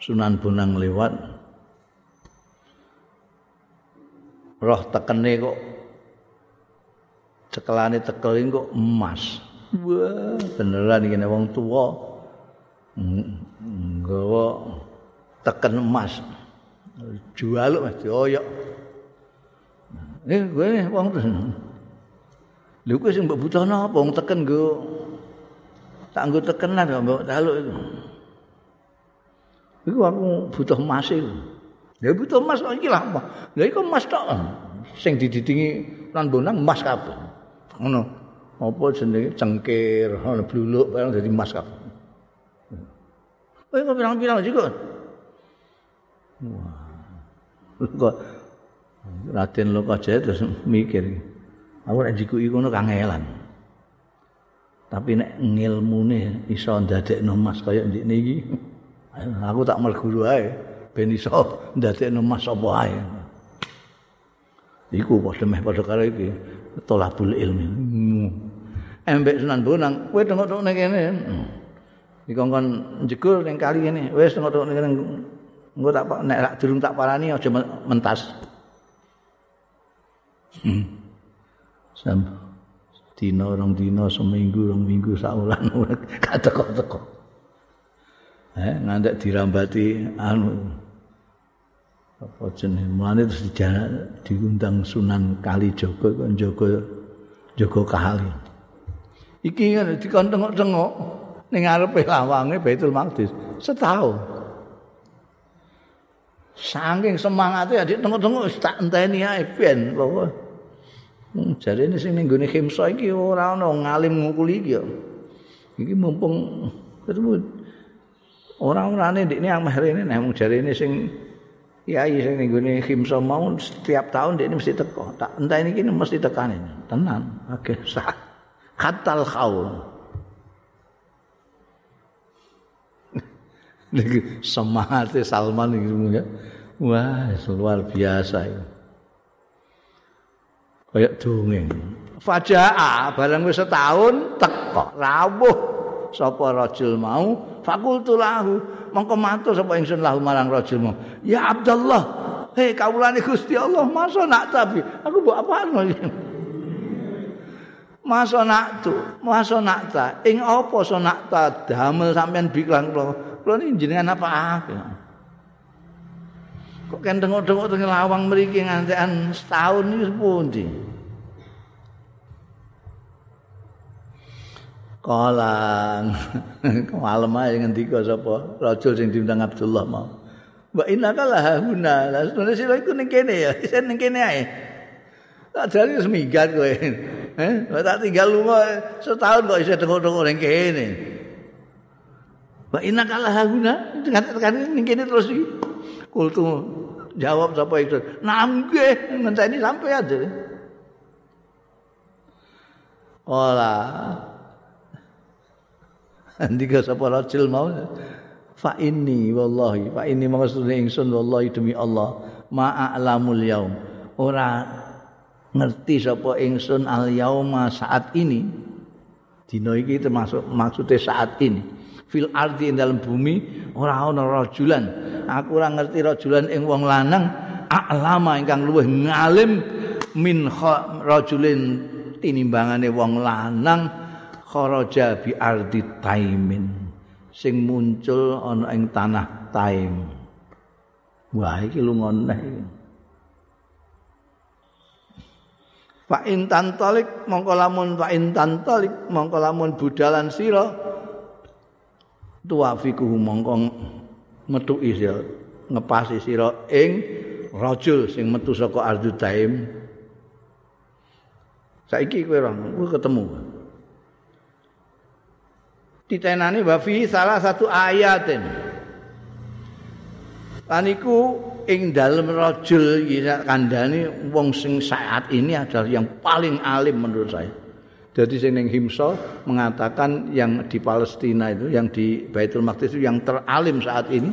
Sunan Bonang lewat. Roh tekene kok. Cekelane tekelin kok emas. Wah beneran iki wong tuwa. Nggawa teken emas. Jual mas. Dioyok Eh, gue wong terus. Lha kuwi sing mbok butuh napa wong teken nggo tak nggo tekenan kok mbok taluk iku. Iku aku butuh emas iku. Ya butuh emas kok iki lah apa? Lah iku emas tok. Sing dididingi lan bonang emas kabeh. Ngono. Apa jenenge cengkir, ana bluluk barang dadi emas kabeh. Kowe kok pirang-pirang juga. Wah. Kok Raden Lokajaya terus mikir. Aku nek jikuki ngono kangelan. Tapi nek ngilmune iso ndadekno mas kaya ndikne iki. Aku tak merguru ae ben iso ndadekno mas apa ae. Iku padha meh padha karo iki tolabul ilmi. Embek Sunan Bonang, kowe tengok-tengok ning kene. Dikongkon jegur ning kali kene. Wis tengok-tengok ning kene. Engko tak nek durung tak parani aja mentas. Hmm. Sam dina rong dina seminggu rong minggu saulan kateko-teko. Eh ngantek dirambati anu apa jenenge mulane terus diundang Sunan Kalijaga kok jaga jaga kali. Iki kan dikon tengok-tengok ning ngarepe lawange Baitul Maqdis setahun. Saking semangatnya adik tengok-tengok tak enteni ae ben bahwa hmm, jare ini sing ning gone Khimsa iki ora ana ngalim ngukuli iki ya. Iki mumpung ketemu orang-orane ndekne ameh rene nek mung jare ini sing kiai sing ning gone Khimsa mau setiap tahun ndekne mesti teko. Tak enteni iki mesti tekane. Tenan, akeh sah. Katal khaul. Niki semate Salman iki ya. Wah, luar biasa itu. Kayak dongeng. Fajaa barang wis setahun teko rawuh sapa rajul mau fakultu lahu mongko matur sapa ingsun lahu marang rajul mau ya Abdullah hei kawulane Gusti Allah masa nak tapi aku mbok apaan Masa nak tu, masa nak ta, ing apa so ta damel sampean biklang kula. Kula niki jenengan apa akeh. Kok kan tengok-tengok teng lawang mriki ngantekan setahun iki pundi? Kalang. Malam ae ngendika sapa? Rajul sing diundang Abdullah mau. Mbak Inaka lah guna. Lah sebenarnya sira iku ning kene ya. Sen ning kene ae. Tak jare wis minggat kowe. Eh, tak tinggal lunga setahun kok isih tengok-tengok ning kene. Inaka lah guna. Tekan ning kene terus iki. Kultu jawab sapa itu? Nggih, ngenteni sampai aja. Ola. Ndika sapa rajul mau fa inni wallahi fa inni maksudnya ingsun wallahi demi Allah ma'alamul yaum ora ngerti sapa ingsun al yauma saat ini dina iki termasuk maksudnya saat ini fil ardi dalam bumi ora ana rajulan aku ora ngerti rajulan ing wong lanang a'lama ingkang luwih ngalim min rajulin tinimbangane wong lanang kharaja bi ardi taimin sing muncul ana ing tanah Taim. Wah iki lunga neh. Fa in tantalik mongko lamun fa in tantalik mongko lamun budalan sira tuafiku mongko metuki sira ngepasi sira ing rajul sing metu saka ardu Taim. Saiki kowe ketemu. ditenani wa fi salah satu ayatin lan iku ing dalem rajul kandhani wong sing saat ini adalah yang paling alim menurut saya jadi sing ning Himsa mengatakan yang di Palestina itu yang di Baitul Maqdis itu yang teralim saat ini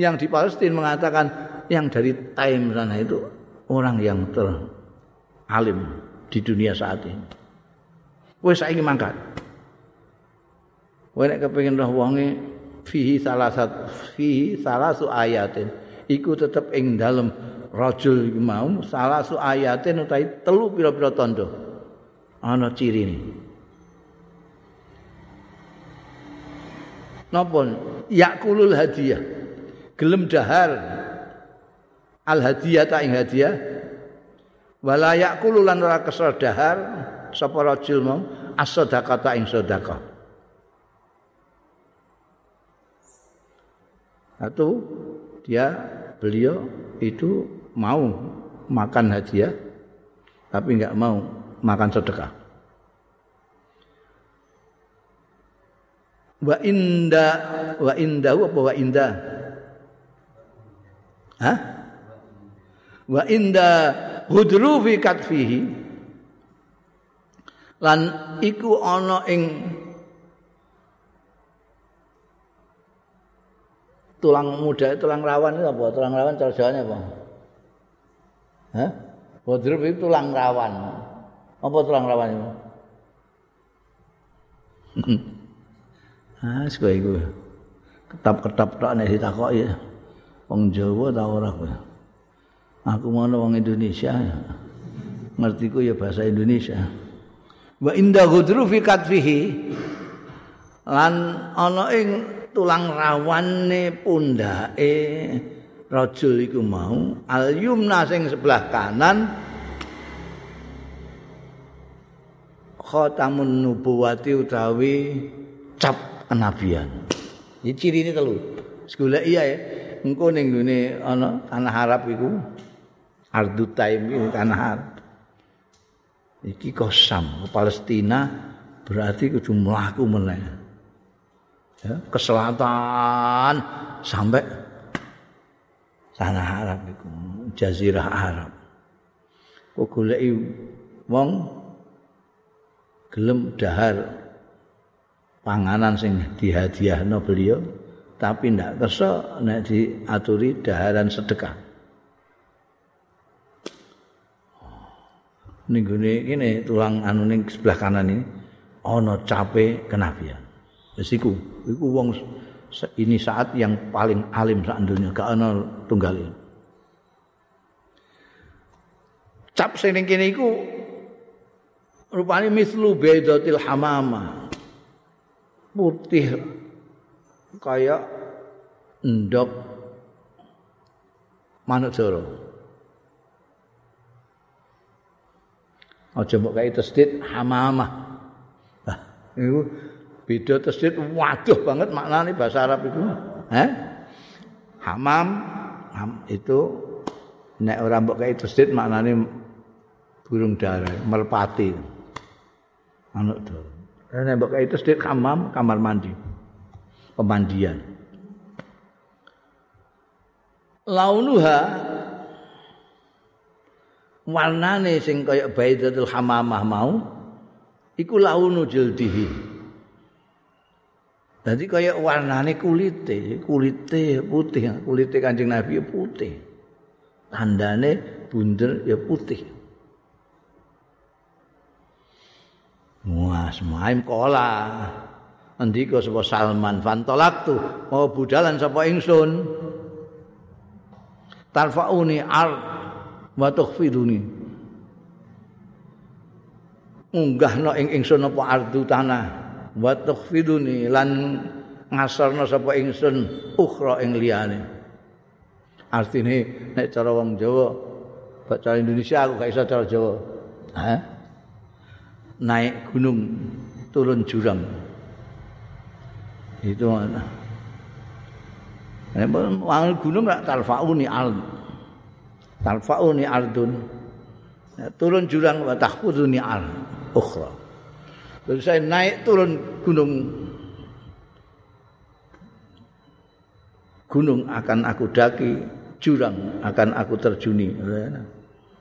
yang di Palestina mengatakan yang dari Taim sana itu orang yang teralim di dunia saat ini. Wes saiki mangkat. Kowe nek kepengin roh wonge fihi salasat fihi salasu ayatin iku tetep ing dalem rajul mau salasu ayatin utawi telu pira-pira tanda ana cirine napa yakulul hadiah. Gelem dahar. Al hadiah ta ing hadiah. Wala yakulu lan ora kesel dahar. Sapa rajul mau? As-sadaqah ta ing sedekah atau dia beliau itu mau makan hadiah tapi enggak mau makan sedekah. Wa inda wa inda apa wa inda? Hah? Wa inda hudru fi katfihi lan iku ana ing tulang muda tulang rawan itu apa? Tulang rawan cara apa? Hah? Bodrub itu tulang rawan. Apa tulang rawan itu? ah, sekolah itu. Ketap-ketap tak nek ditakoki. Wong Jawa ta ora kowe? Aku mau wong Indonesia. Ngertiku ya bahasa Indonesia. Wa inda ghudru fi katfihi lan ana ing tulang rawane pundake rajul iku mau al yumna sing sebelah kanan khatamun nubuwati utawi cap kenabian. Iki cirine telu. Segolek iya ya. Engko ning ngene ana tanah Arab iku Ardu Taim iki tanah Arab. Iki kosam Palestina berarti kudu mlaku meneh. ya, ke selatan sampai sana Arab itu jazirah Arab kok goleki wong gelem dahar panganan sing dihadiahno beliau tapi ndak kersa nek diaturi daharan sedekah. Ning gone kene tulang anu ning sebelah kanan ini ana cape kenabian. Wis iku iku wong ini saat yang paling alim sak dunia gak ana tunggal cap sing ning kene iku rupane mislu baidatil hamama. Putih. Kaya ndok manuk joro aja mbok kaya tesdit hamamah. Nah iku beda tasdid waduh banget maknane bahasa Arab itu eh hamam ham, itu nek ora mbok kaya tasdid maknane burung dara merpati manuk do. Nek mbok kaya tasdid hamam kamar mandi. Pemandian. Launuha warnane sing kaya baidatul hamamah mau iku launu jildihi. Jadi kaya warnane kulite, kulite putih, kulite Kanjeng Nabi putih. Tandane bunder ya putih. Wah, semaim kola. Andika sapa Salman fantolak tu mau budalan sapa ingsun. Tarfauni ar wa tukhfiduni. Unggahno ing ingsun apa ardu tanah wa tukhfiduni lan ngasarna sapa ingsun ukhra ing liyane. Artine nek cara wong Jawa, cara Indonesia aku gak iso cara Jawa. Hah? Naik gunung turun jurang itu Wangun gunung tak talfauni ard. Talfauni ardun. turun jurang wa tahfuduni ard ukhra. Terus saya naik turun gunung gunung akan aku daki, jurang akan aku terjuni.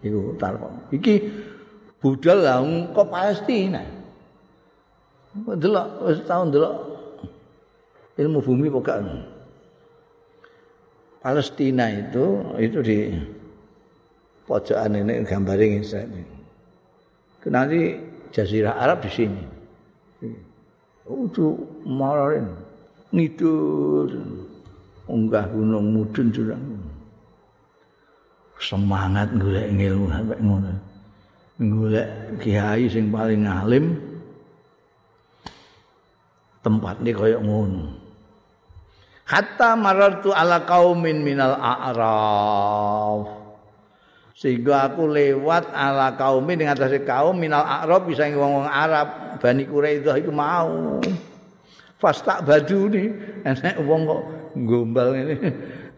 Iku talfa. Iki budal lah kok Palestina. Delok wis tau delok ilmu bumi pokok. Palestina itu itu di pojokan ini gambarin Israel. Nanti Jazirah Arab di sini. Itu marahin ngidur unggah gunung mudun jurang. Semangat golek ilmu sampai ngono. Golek kiai sing paling alim tempat ini kaya ngono. Hatta marartu ala kaumin minal a'raf. Sehingga aku lewat ala kaumin dengan atas kaum minal a'raf bisa ngomong Arab Bani Quraidah itu mau. Fasta badu nih enak wong kok gombal ini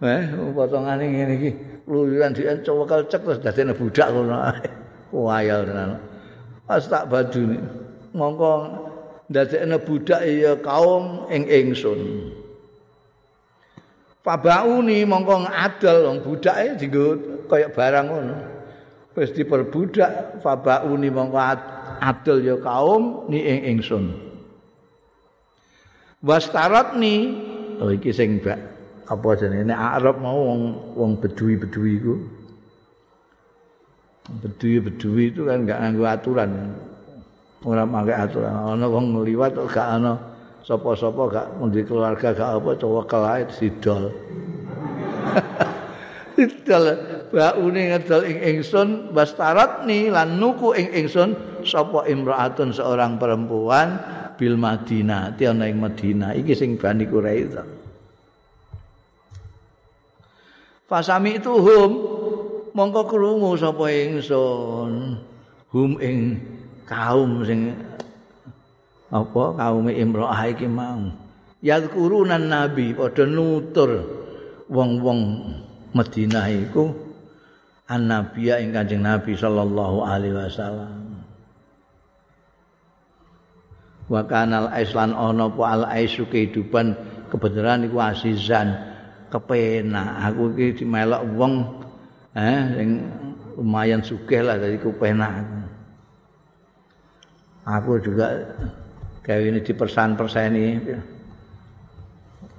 eh potongan ini ini luyuran dia coba cek terus dadi budak ngono wayal tenan. Pas tak badu mongko ndadekne budak ya kaum ing ingsun. Fabauni mongko ngadol wong budake dienggo kaya barang ngono. Wis diperbudak fabauni mongko adol ya kaum ni ing ingsun. Wastarat ni oh iki sing apa jenenge Arab mau wong wong bedui-bedui iku. Bedui-bedui itu kan enggak nganggo aturan. Ora pakai aturan. Ana wong ngliwat gak ana sapa-sapa gak mundi keluarga gak apa cowok kelae sidol. sidol baune ngedol ing ingsun bastarat ni lan nuku ing ingsun sapa imraatun seorang perempuan bil Madinah ti ana ing Madinah iki sing Bani Quraisy. Fasami itu hum mongko krungu sapa ingsun? Hum ing kaum sing apa kaum Imra'ah iki mau. Yadkurunan nabi padha nutur wong-wong Madinah iku annabiya ing Kanjeng Nabi sallallahu alaihi wasallam. Wa kanal aislan ana apa al aisu kehidupan kebenaran iku asizan kepenak. Aku iki dimelok wong eh sing lumayan sugih lah dari kupenak aku juga kayak ini di persan persen ini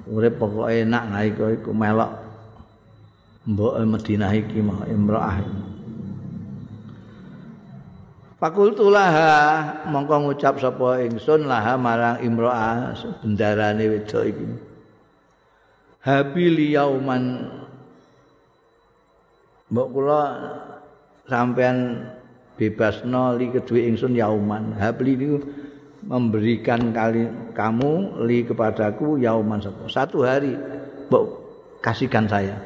enak naik iku melok. Mbok Madinah iki mau imroah Fakultu laha mongko ngucap sapa ingsun laha marang imroah bendarane wedok iki. Habil yauman mbok kula sampean bebasno li kedue ingsun yauman. Habli niku memberikan kali kamu li kepadaku yauman satu, satu hari mbok kasihkan saya.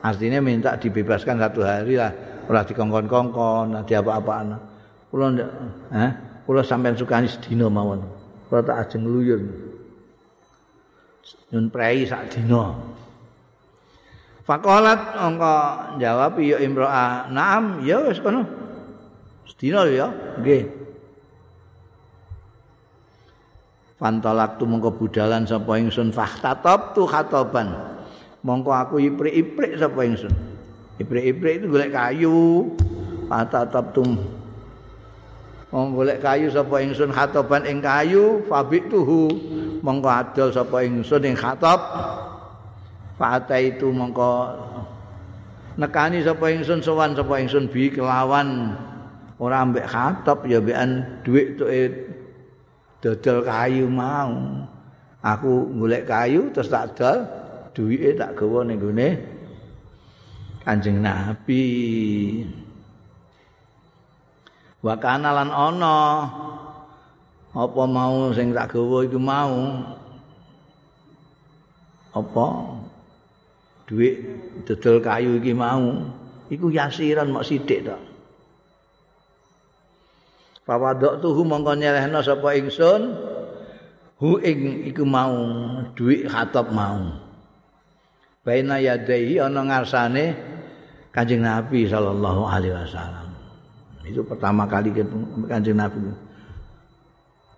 Artinya minta dibebaskan satu hari lah. Ora dikongkon-kongkon di apa-apaan kula ndak eh kula sampean sukani sedina mawon. Kula tak ajeng luyur nyun prei sak dina Fakolat engko jawab ya Imro'ah, "Naam, ya wis kono." Sedina ya, nggih. Fantolak tu mongko budalan sapa ingsun fahtatop tu khatoban. Mongko aku iprik-iprik sapa ingsun. Iprik-iprik itu golek kayu. Fahtatop tu Wong golek kayu sapa ingsun khatoban ing kayu fabik tuhu mongko adol sapa ingsun ing khatab Fata itu mongko nekani sapa ingsun sowan sapa ingsun bi kelawan ora ambek khatab ya bekan dhuwit tuke dodol kayu mau. Aku golek kayu terus tak dol duwike tak gawa ning gone Kanjeng Nabi. Wa kana lan ana apa mau sing tak gawa iku mau apa duit dodol kayu iki mau. Iku yasiran mok sithik tok. Pawadok tuhu mongko nyelehno sapa ingsun? Hu ing iku mau duit khatop mau. Baina yadai ana ngarsane Kanjeng Nabi sallallahu alaihi wasallam. Itu pertama kali Kanjeng Nabi.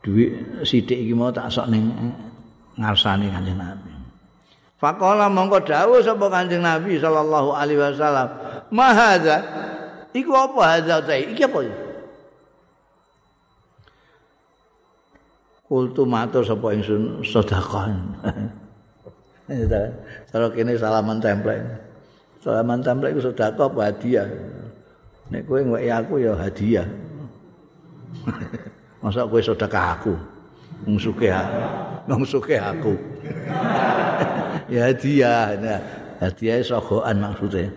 Duit sithik iki mau tak sok ning ngarsane Kanjeng Nabi Fakola mongko dawuh sapa Kanjeng Nabi sallallahu alaihi wasallam, "Mahadza?" Iku apa hadza ta? Iki apa iki? Kultu matur sapa ingsun sedekah. Kalau kene salaman template. Salaman template iku sedekah apa hadiah? Nek kowe ngweki aku ya hadiah. Masa kowe sedekah aku? Sugih. Wong sugih aku. Ya hadiah. Nah, hadiah sogoan maksudnya.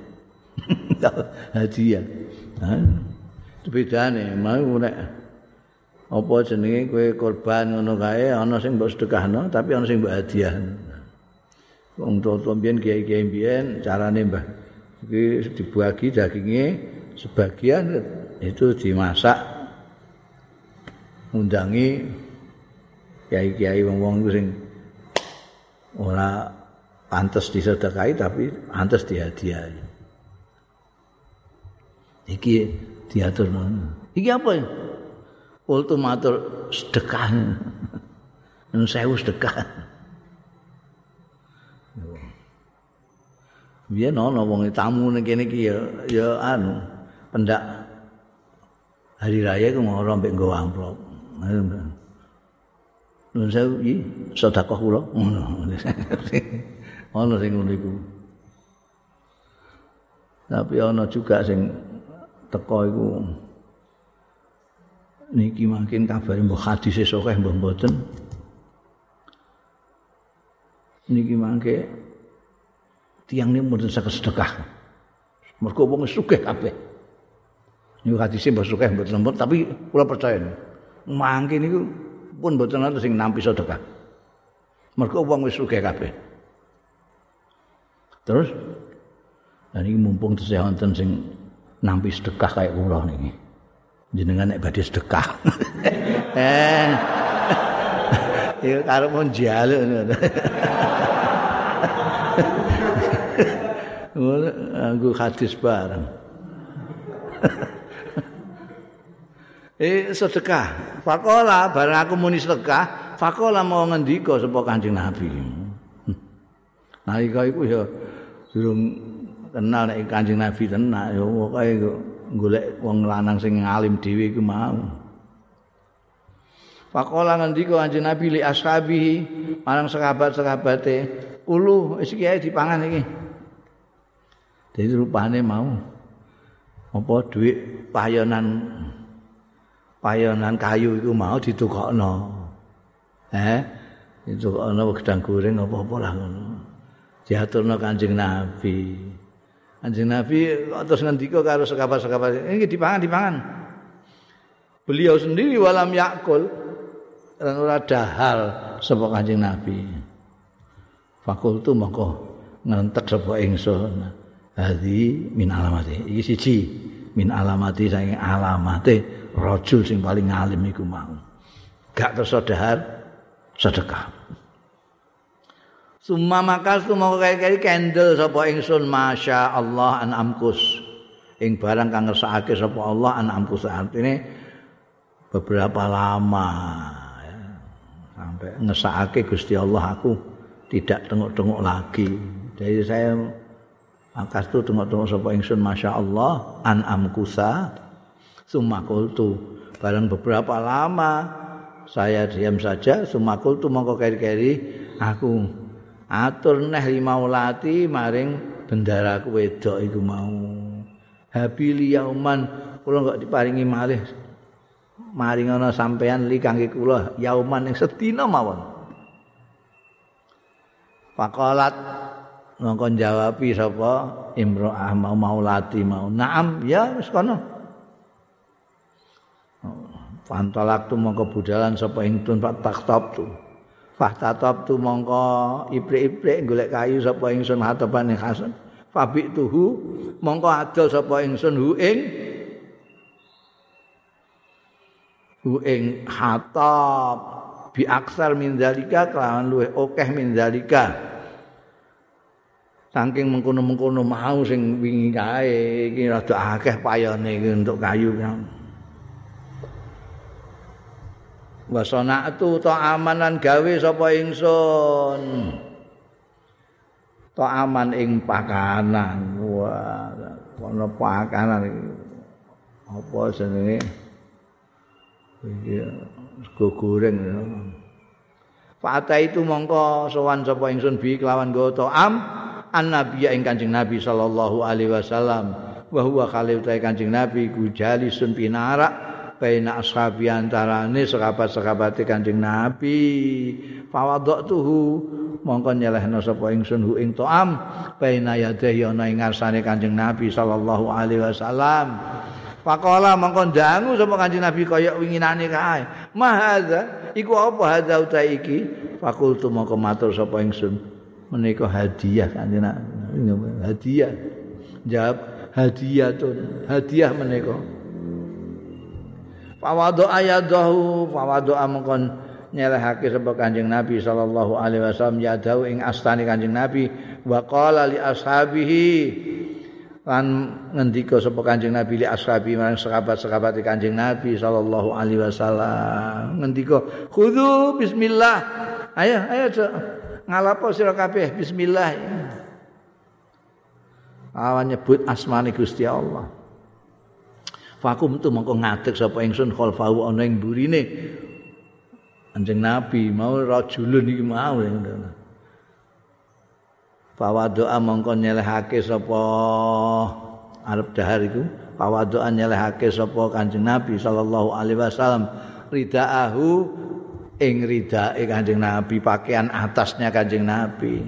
Hadiah. Itu beda nih mau nek apa jenenge kowe korban ngono kae ana sing mbok sedekahno tapi ana sing mbok hadiah. Wong tuwa mbiyen kiai-kiai mbiyen carane mbah iki dibagi dagingnya sebagian itu dimasak undangi kiai-kiai wong-wong sing ora pantes disedekahi tapi pantes dihadiahi. Iki diatur Iki apa ya? Ultimatur sedekah. Nun sewu sedekah. Biyen ana wong tamu ning kene iki ya anu pendak hari raya ku mau rombek nggo amplop. Nun sewu iki sedekah kula. Ana sing ngono iku. Tapi ana juga sing teko iku. Niki makin kabar mbok hadis sesuk mbok mboten. Niki mangke tiang ini mboten saged sedekah mergo wong sugih kabeh. Niku hadis mbok sugih mboten lembut tapi kula percaya mangke niku pun mboten ana sing nampi sedekah. Mergo wong wis sugih kabeh Terus dan ini mumpung tesih wonten sing nampi sedekah kayak kula niki. Jenengan nek badhe sedekah. eh. Ya karo mun jaluk ngono. Aku hadis bareng. eh sedekah. Fakola bareng aku muni sedekah, fakola mau ngendika sapa Kanjeng Nabi. Nalika iku ya durung kenal nek Kanjeng Nabi tenan ya pokoke golek wong lanang sing alim dhewe iku mau. Pakola ngendika Kanjeng Nabi li ashabihi marang sahabat-sahabate, "Ulu wis iki dipangan iki." Jadi rupane mau apa duit payonan payonan kayu iku mau ditukokno. Eh, ditukokno gedang goreng apa-apa lah ngono. Diaturno Kanjeng Nabi. Kanjeng Nabi terus ngendika karo sekabat-sekabat ini dipangan dipangan. Beliau sendiri walam yakul dan ora dahal sapa Kanjeng Nabi. Fakultu mongko ngentek sapa ingsun. Hadi min alamati. Iki siji min alamati saking alamate rajul sing paling alim iku mau. Gak tersadar sedekah. Summa makas tu mau kaya-kaya kendel sapa ingsun masya Allah an amkus. Ing barang kang ngersakake sapa Allah an amkus artine beberapa lama ya. sampai ngesakake Gusti Allah aku tidak tengok-tengok lagi. Jadi saya makas tu tengok-tengok sapa ingsun masya Allah an amkusa. Summa qultu barang beberapa lama saya diam saja sumakul tu mongko keri-keri aku atur neh limaulati maring bendaraku wedok iku mau. Habili yauman. Kula enggak diparingi malih. Maring ana sampean li kangge kula yauman ing sedina mawon. Pakolat ngongkon jawabi sapa? Imro'ah mau maulati mau. Naam ya wis kono. Fantolak tu mongko budalan sapa ingtun pak taktop tu. Fahtatop tu mongko iprik-iprik golek kayu sapa ingsun hatapan ing Hasan. Fabi tuhu mongko adol sapa ingsun hu ing hu ing hatab bi aksar min zalika kelawan luwih akeh min zalika. Saking mengkono-mengkono mau sing wingi kae iki rada akeh payane untuk kayu kan. Wasana tu amanan gawe sapa ingsun? To aman ing pakanan. Wah ana pakanan apa jenenge? Iki sego goreng. Itu mongko sowan sapa ingsun bi kelawan go to am an nabi ing kanjeng nabi sallallahu alaihi wasallam. Wa huwa khalil kanjeng nabi gujalisun pinara baina ashabi antarane sahabat-sahabat Kanjeng Nabi. Fawadatuhu mongko nyelehna sapa ingsun hu ing toam. Baina yadhi ana ing ngarsane Kanjeng Nabi sallallahu alaihi wasallam. Pakola mongko dangu sapa Kanjeng Nabi kaya winginane kae. Mahadza iku apa hadza uta iki? Fakultu mongko matur sapa ingsun. Menika hadiah Kanjeng Nabi. Hadiah. Jawab hadiah tun. Hadiah menika Fawadu ayadahu fawadu amkon nyelehake sebab Kanjeng Nabi sallallahu alaihi wasallam yadahu ing astani Kanjeng Nabi. Wa li ashabihi lan ngendika sapa Kanjeng Nabi li ashabi marang sahabat-sahabat Kanjeng Nabi sallallahu alaihi wasallam. Ngendika khudhu bismillah. Ayo ayo ngalapo sira kabeh? Bismillah. Awan nyebut asmane Gusti Allah Fakum tu mongko ngadeg sapa ingsun khalfahu ana ing burine. Anjing Nabi mau rajulun iki mau ngono. doa mongko nyelehake sapa arep dahar iku. doa nyelehake sapa Kanjeng Nabi sallallahu alaihi wasallam ridaahu ing ridae Kanjeng Nabi pakaian atasnya Kanjeng Nabi.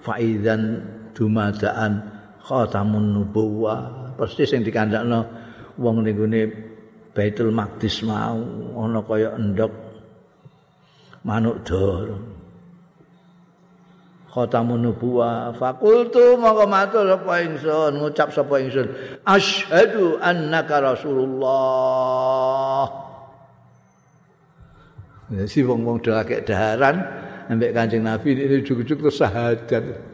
Faizan dumadaan khatamun nubuwah persis sing dikandakno wong ning gone Baitul Maqdis mau ana kaya endok manuk dor. Khatamun nubuwa fakultu monggo matur sapa ingsun ngucap sapa ingsun. Asyhadu annaka rasulullah. Ya si wong-wong dhewe daharan ambek Kanjeng Nabi ini juk-juk terus syahadat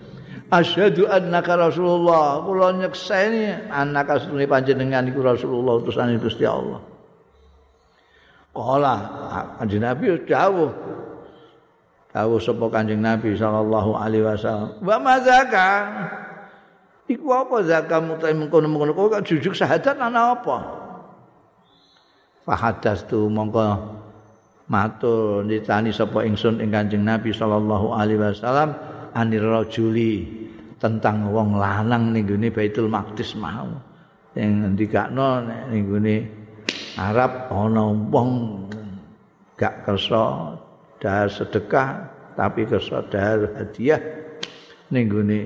asyhadu annaka rasulullah. Kula nyekseni annaka sunni panjenengan iku rasulullah utusan Gusti Allah. Kala kanjeng nabi dawuh. Dawuh sapa kanjeng nabi sallallahu alaihi wasallam. Wa mazaka iku apa zakat mutai mengkono-mengkono kok jujuk syahadat ana apa? Fahadas tu mongko matur ditani sapa ingsun ing kanjeng nabi sallallahu alaihi wasallam anir rajuli tentang wong lanang ning gone Baitul Maqdis mau. Sing ngendikakno ning gone Arab ana wong gak kersa dahar sedekah tapi kersa dahar hadiah. Ning gone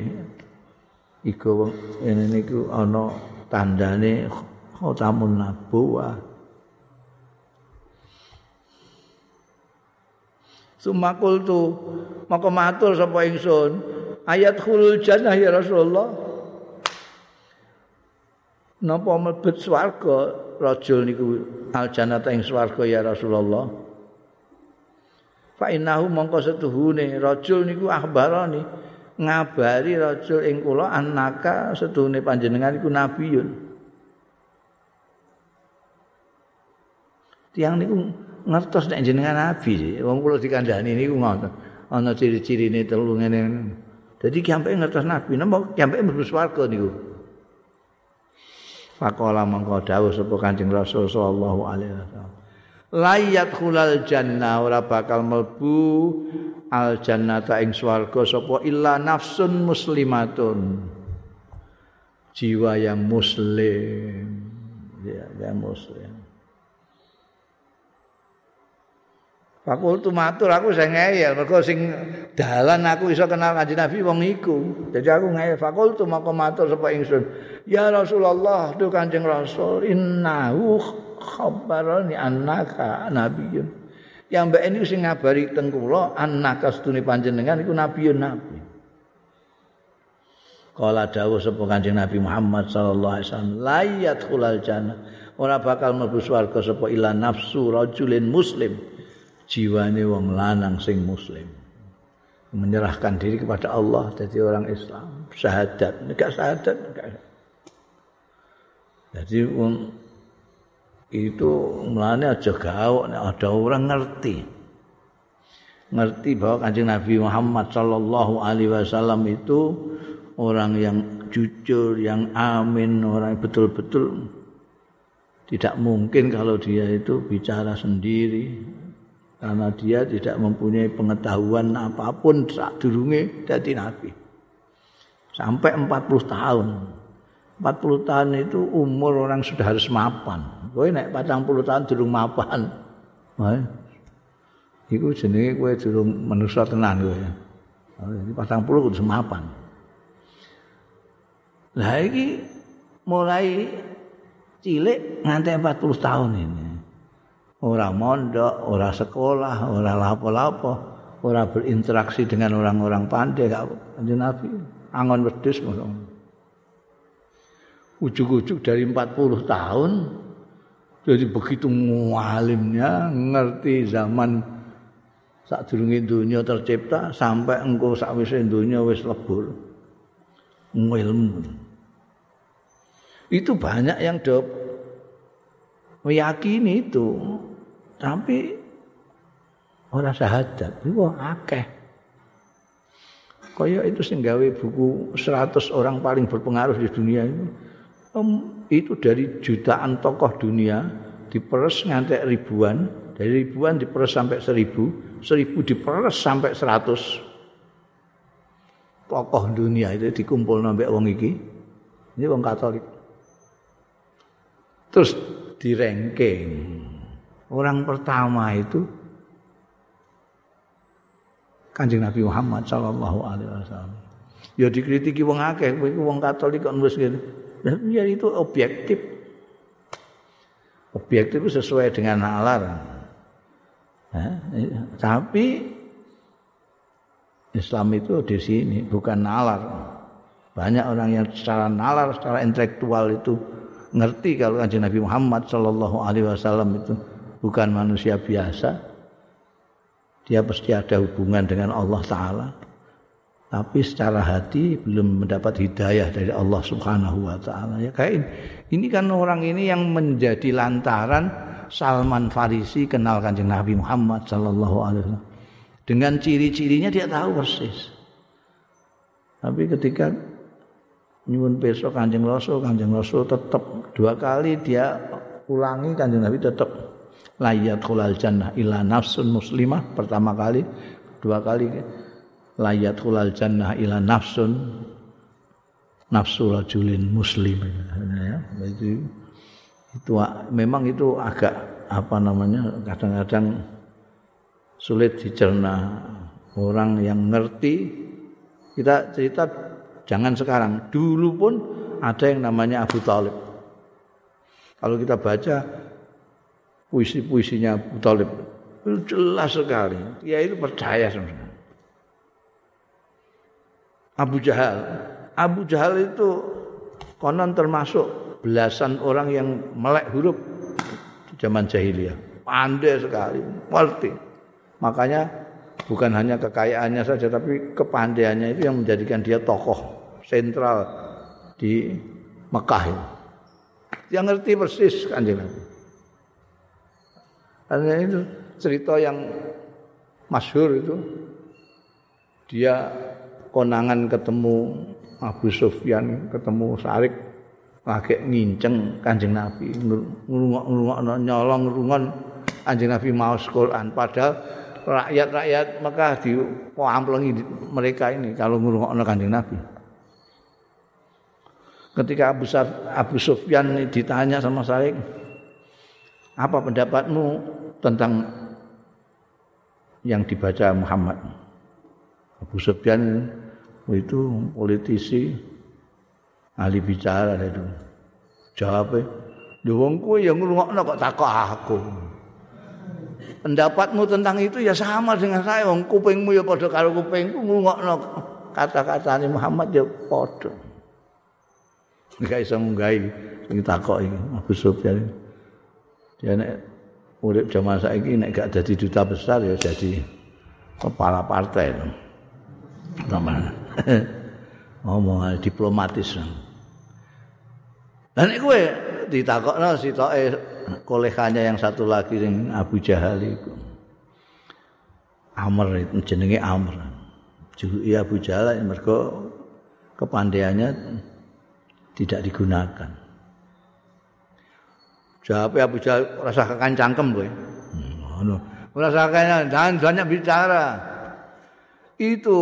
iku ini niku ana tandane khatamun nabuwah Sumakul tu maka matur sapa ingsun. Ayat khulul jannah ya Rasulullah. Napa mlebet swarga rajul niku al jannata ing swarga ya Rasulullah? Fa innahu mongko setuhune rajul niku akhbarani ngabari rajul ing kula annaka setuhune panjenengan iku nabiyun. Tiang niku ngertos nek jenengan nabi. Wong kula dikandani niku ngoten. Ana ciri-cirine telu ngene. Dadi sampai ngertos nabi, napa sampai mlebu swarga niku. Faqala mangko dawuh sapa Kanjeng Rasul sallallahu alaihi wasallam. layat khulal jannah ora bakal melbu al jannata ing swarga sapa illa nafsun muslimatun jiwa yang muslim ya yang muslim Fakultu matur aku sing ngeyel mergo sing dalan aku iso kenal kanjeng Nabi wong iku. Jadi aku ngeyel fakultu maka matur sapa ingsun. Ya Rasulullah, tu Kanjeng Rasul, innahu khabarani annaka nabiyyun. Yang mbak ini sing ngabari teng kula annaka sedune panjenengan iku nabiyyun nabi. Kala dawuh sapa Kanjeng Nabi Muhammad sallallahu alaihi wasallam, la yadkhulul jannah. Ora bakal mlebu swarga sapa ila nafsu rajulin muslim. Jiwane wong lanang sing muslim. Menyerahkan diri kepada Allah jadi orang Islam. Syahadat. Enggak syahadat enggak. Jadi um, itu melane aja gawok ada orang ngerti. Ngerti bahwa kanjeng Nabi Muhammad Shallallahu Alaihi Wasallam itu orang yang jujur, yang amin, orang betul-betul. Tidak mungkin kalau dia itu bicara sendiri, karena dia tidak mempunyai pengetahuan apapun saat durunge dadi nabi. Sampai 40 tahun. 40 tahun itu umur orang sudah harus mapan. Kowe nek 40 tahun durung mapan. Iku jenenge kowe durung manusa tenan kowe. Ini 40 kudu mapan. Lah iki mulai cilik nganti 40 tahun ini. Ora mondok, ora sekolah, ora lapo-lapo, ora berinteraksi dengan orang-orang pandai gak kanjeng Nabi. Angon wedhus Ujuk-ujuk dari 40 tahun jadi begitu mualimnya ngerti zaman saat durunge dunia tercipta sampai engkau sakwise dunia wis lebur. Ngilmu itu banyak yang do meyakini itu tapi ora syahadat. Iku akeh. Kaya itu sing gawe buku 100 orang paling berpengaruh di dunia ini um, itu dari jutaan tokoh dunia diperes ngantek ribuan dari ribuan diperes sampai seribu seribu diperes sampai seratus tokoh dunia itu dikumpul nambah wong iki. Ini wong katolik. Terus di ranking orang pertama itu Kanjeng Nabi Muhammad sallallahu alaihi wasallam. Ya dikritiki wong akeh, kowe wong Katolik kok nulis gitu. Ya itu objektif. Objektif itu sesuai dengan nalar. Tapi Islam itu di sini bukan nalar. Banyak orang yang secara nalar, secara intelektual itu ngerti kalau kanjeng Nabi Muhammad Sallallahu Alaihi Wasallam itu bukan manusia biasa. Dia pasti ada hubungan dengan Allah Ta'ala. Tapi secara hati belum mendapat hidayah dari Allah Subhanahu wa taala. Ya kayak ini. kan orang ini yang menjadi lantaran Salman Farisi kenal Kanjeng Nabi Muhammad sallallahu alaihi wasallam. Dengan ciri-cirinya dia tahu persis. Tapi ketika nyuwun besok Kanjeng Rasul, Kanjeng Rasul tetap dua kali dia ulangi Kanjeng Nabi tetap layat khulal jannah ila nafsun muslimah. Pertama kali dua kali. Layat khulal jannah ila nafsun nafsu rajulin muslim. Ya itu itu memang itu agak apa namanya kadang-kadang sulit dicerna. Orang yang ngerti kita cerita jangan sekarang. Dulu pun ada yang namanya Abu Talib. Kalau kita baca puisi-puisinya Abu Talib itu jelas sekali. Dia itu percaya sama Abu Jahal. Abu Jahal itu konon termasuk belasan orang yang melek huruf zaman jahiliyah. Pandai sekali, ngerti. Makanya bukan hanya kekayaannya saja tapi kepandaiannya itu yang menjadikan dia tokoh sentral di Mekah. Yang ngerti persis kanjeng Nabi. Karena itu cerita yang masyhur itu. Dia konangan ketemu Abu Sufyan, ketemu Sarik lagi nginceng Kanjeng Nabi, ngrungok-ngrungok nyolong rungon Kanjeng Nabi maos Quran. Padahal rakyat-rakyat Mekah di amplengi mereka ini kalau ngrungokno Kanjeng Nabi. Ketika Abu, Abu Sufyan ditanya sama saya, apa pendapatmu tentang yang dibaca Muhammad? Abu Sufyan itu politisi ahli bicara itu. Jawabnya, Lho wong kuwi ya ngrungokno kok takok aku. Pendapatmu tentang itu ya sama dengan saya wong kupingmu ya padha karo kupingku ngrungokno kata-katane Muhammad ya padha. Enggak iso nggahi sing takok iki Abu Sufyan. Dia nek urip zaman saiki nek gak jadi duta besar ya jadi kepala partai. Sama. Ngomong diplomatis. Dan kowe ditakokno sitoke kolehannya yang satu lagi yang Abu Jahal itu. Amr itu jenenge Amr. Juluki Abu Jahal mergo kepandaiannya tidak digunakan. Jawab Abu Jahal rasa kakan cangkem kowe. Ngono. Hmm, rasa jangan banyak bicara. Itu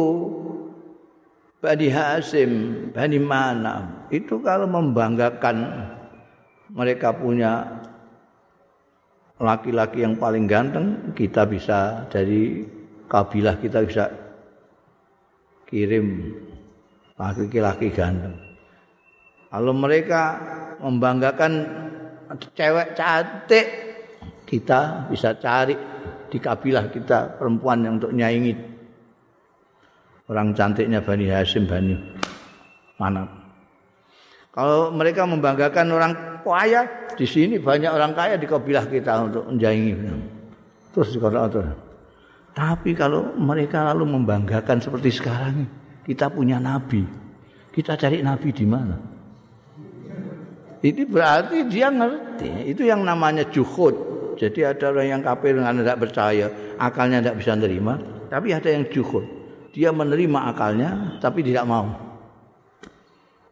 Bani Hasim, Bani Manam itu kalau membanggakan mereka punya laki-laki yang paling ganteng, kita bisa dari kabilah kita bisa kirim laki-laki ganteng. Kalau mereka membanggakan cewek cantik, kita bisa cari di kabilah kita perempuan yang untuk nyaingi orang cantiknya Bani Hasim Bani mana kalau mereka membanggakan orang kaya, di sini banyak orang kaya di kabilah kita untuk menjaingi. Terus dikata Tapi kalau mereka lalu membanggakan seperti sekarang, kita punya nabi. Kita cari nabi di mana? Ini berarti dia ngerti. Itu yang namanya juhud. Jadi ada orang yang kafir dengan tidak percaya, akalnya tidak bisa menerima. Tapi ada yang juhud. Dia menerima akalnya, tapi tidak mau.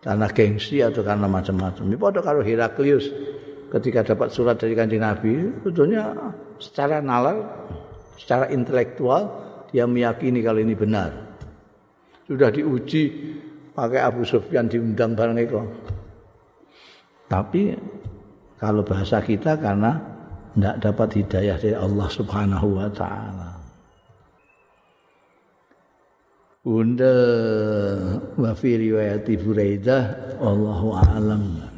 karena gengsi atau karena macam-macam. Ini pada kalau Heraklius ketika dapat surat dari kanjeng Nabi, sebetulnya secara nalar, secara intelektual dia meyakini kalau ini benar. Sudah diuji pakai Abu Sufyan diundang bareng itu. Tapi kalau bahasa kita karena tidak dapat hidayah dari Allah Subhanahu wa taala. Bunda wa fi riwayat Buraidah wallahu a'lam.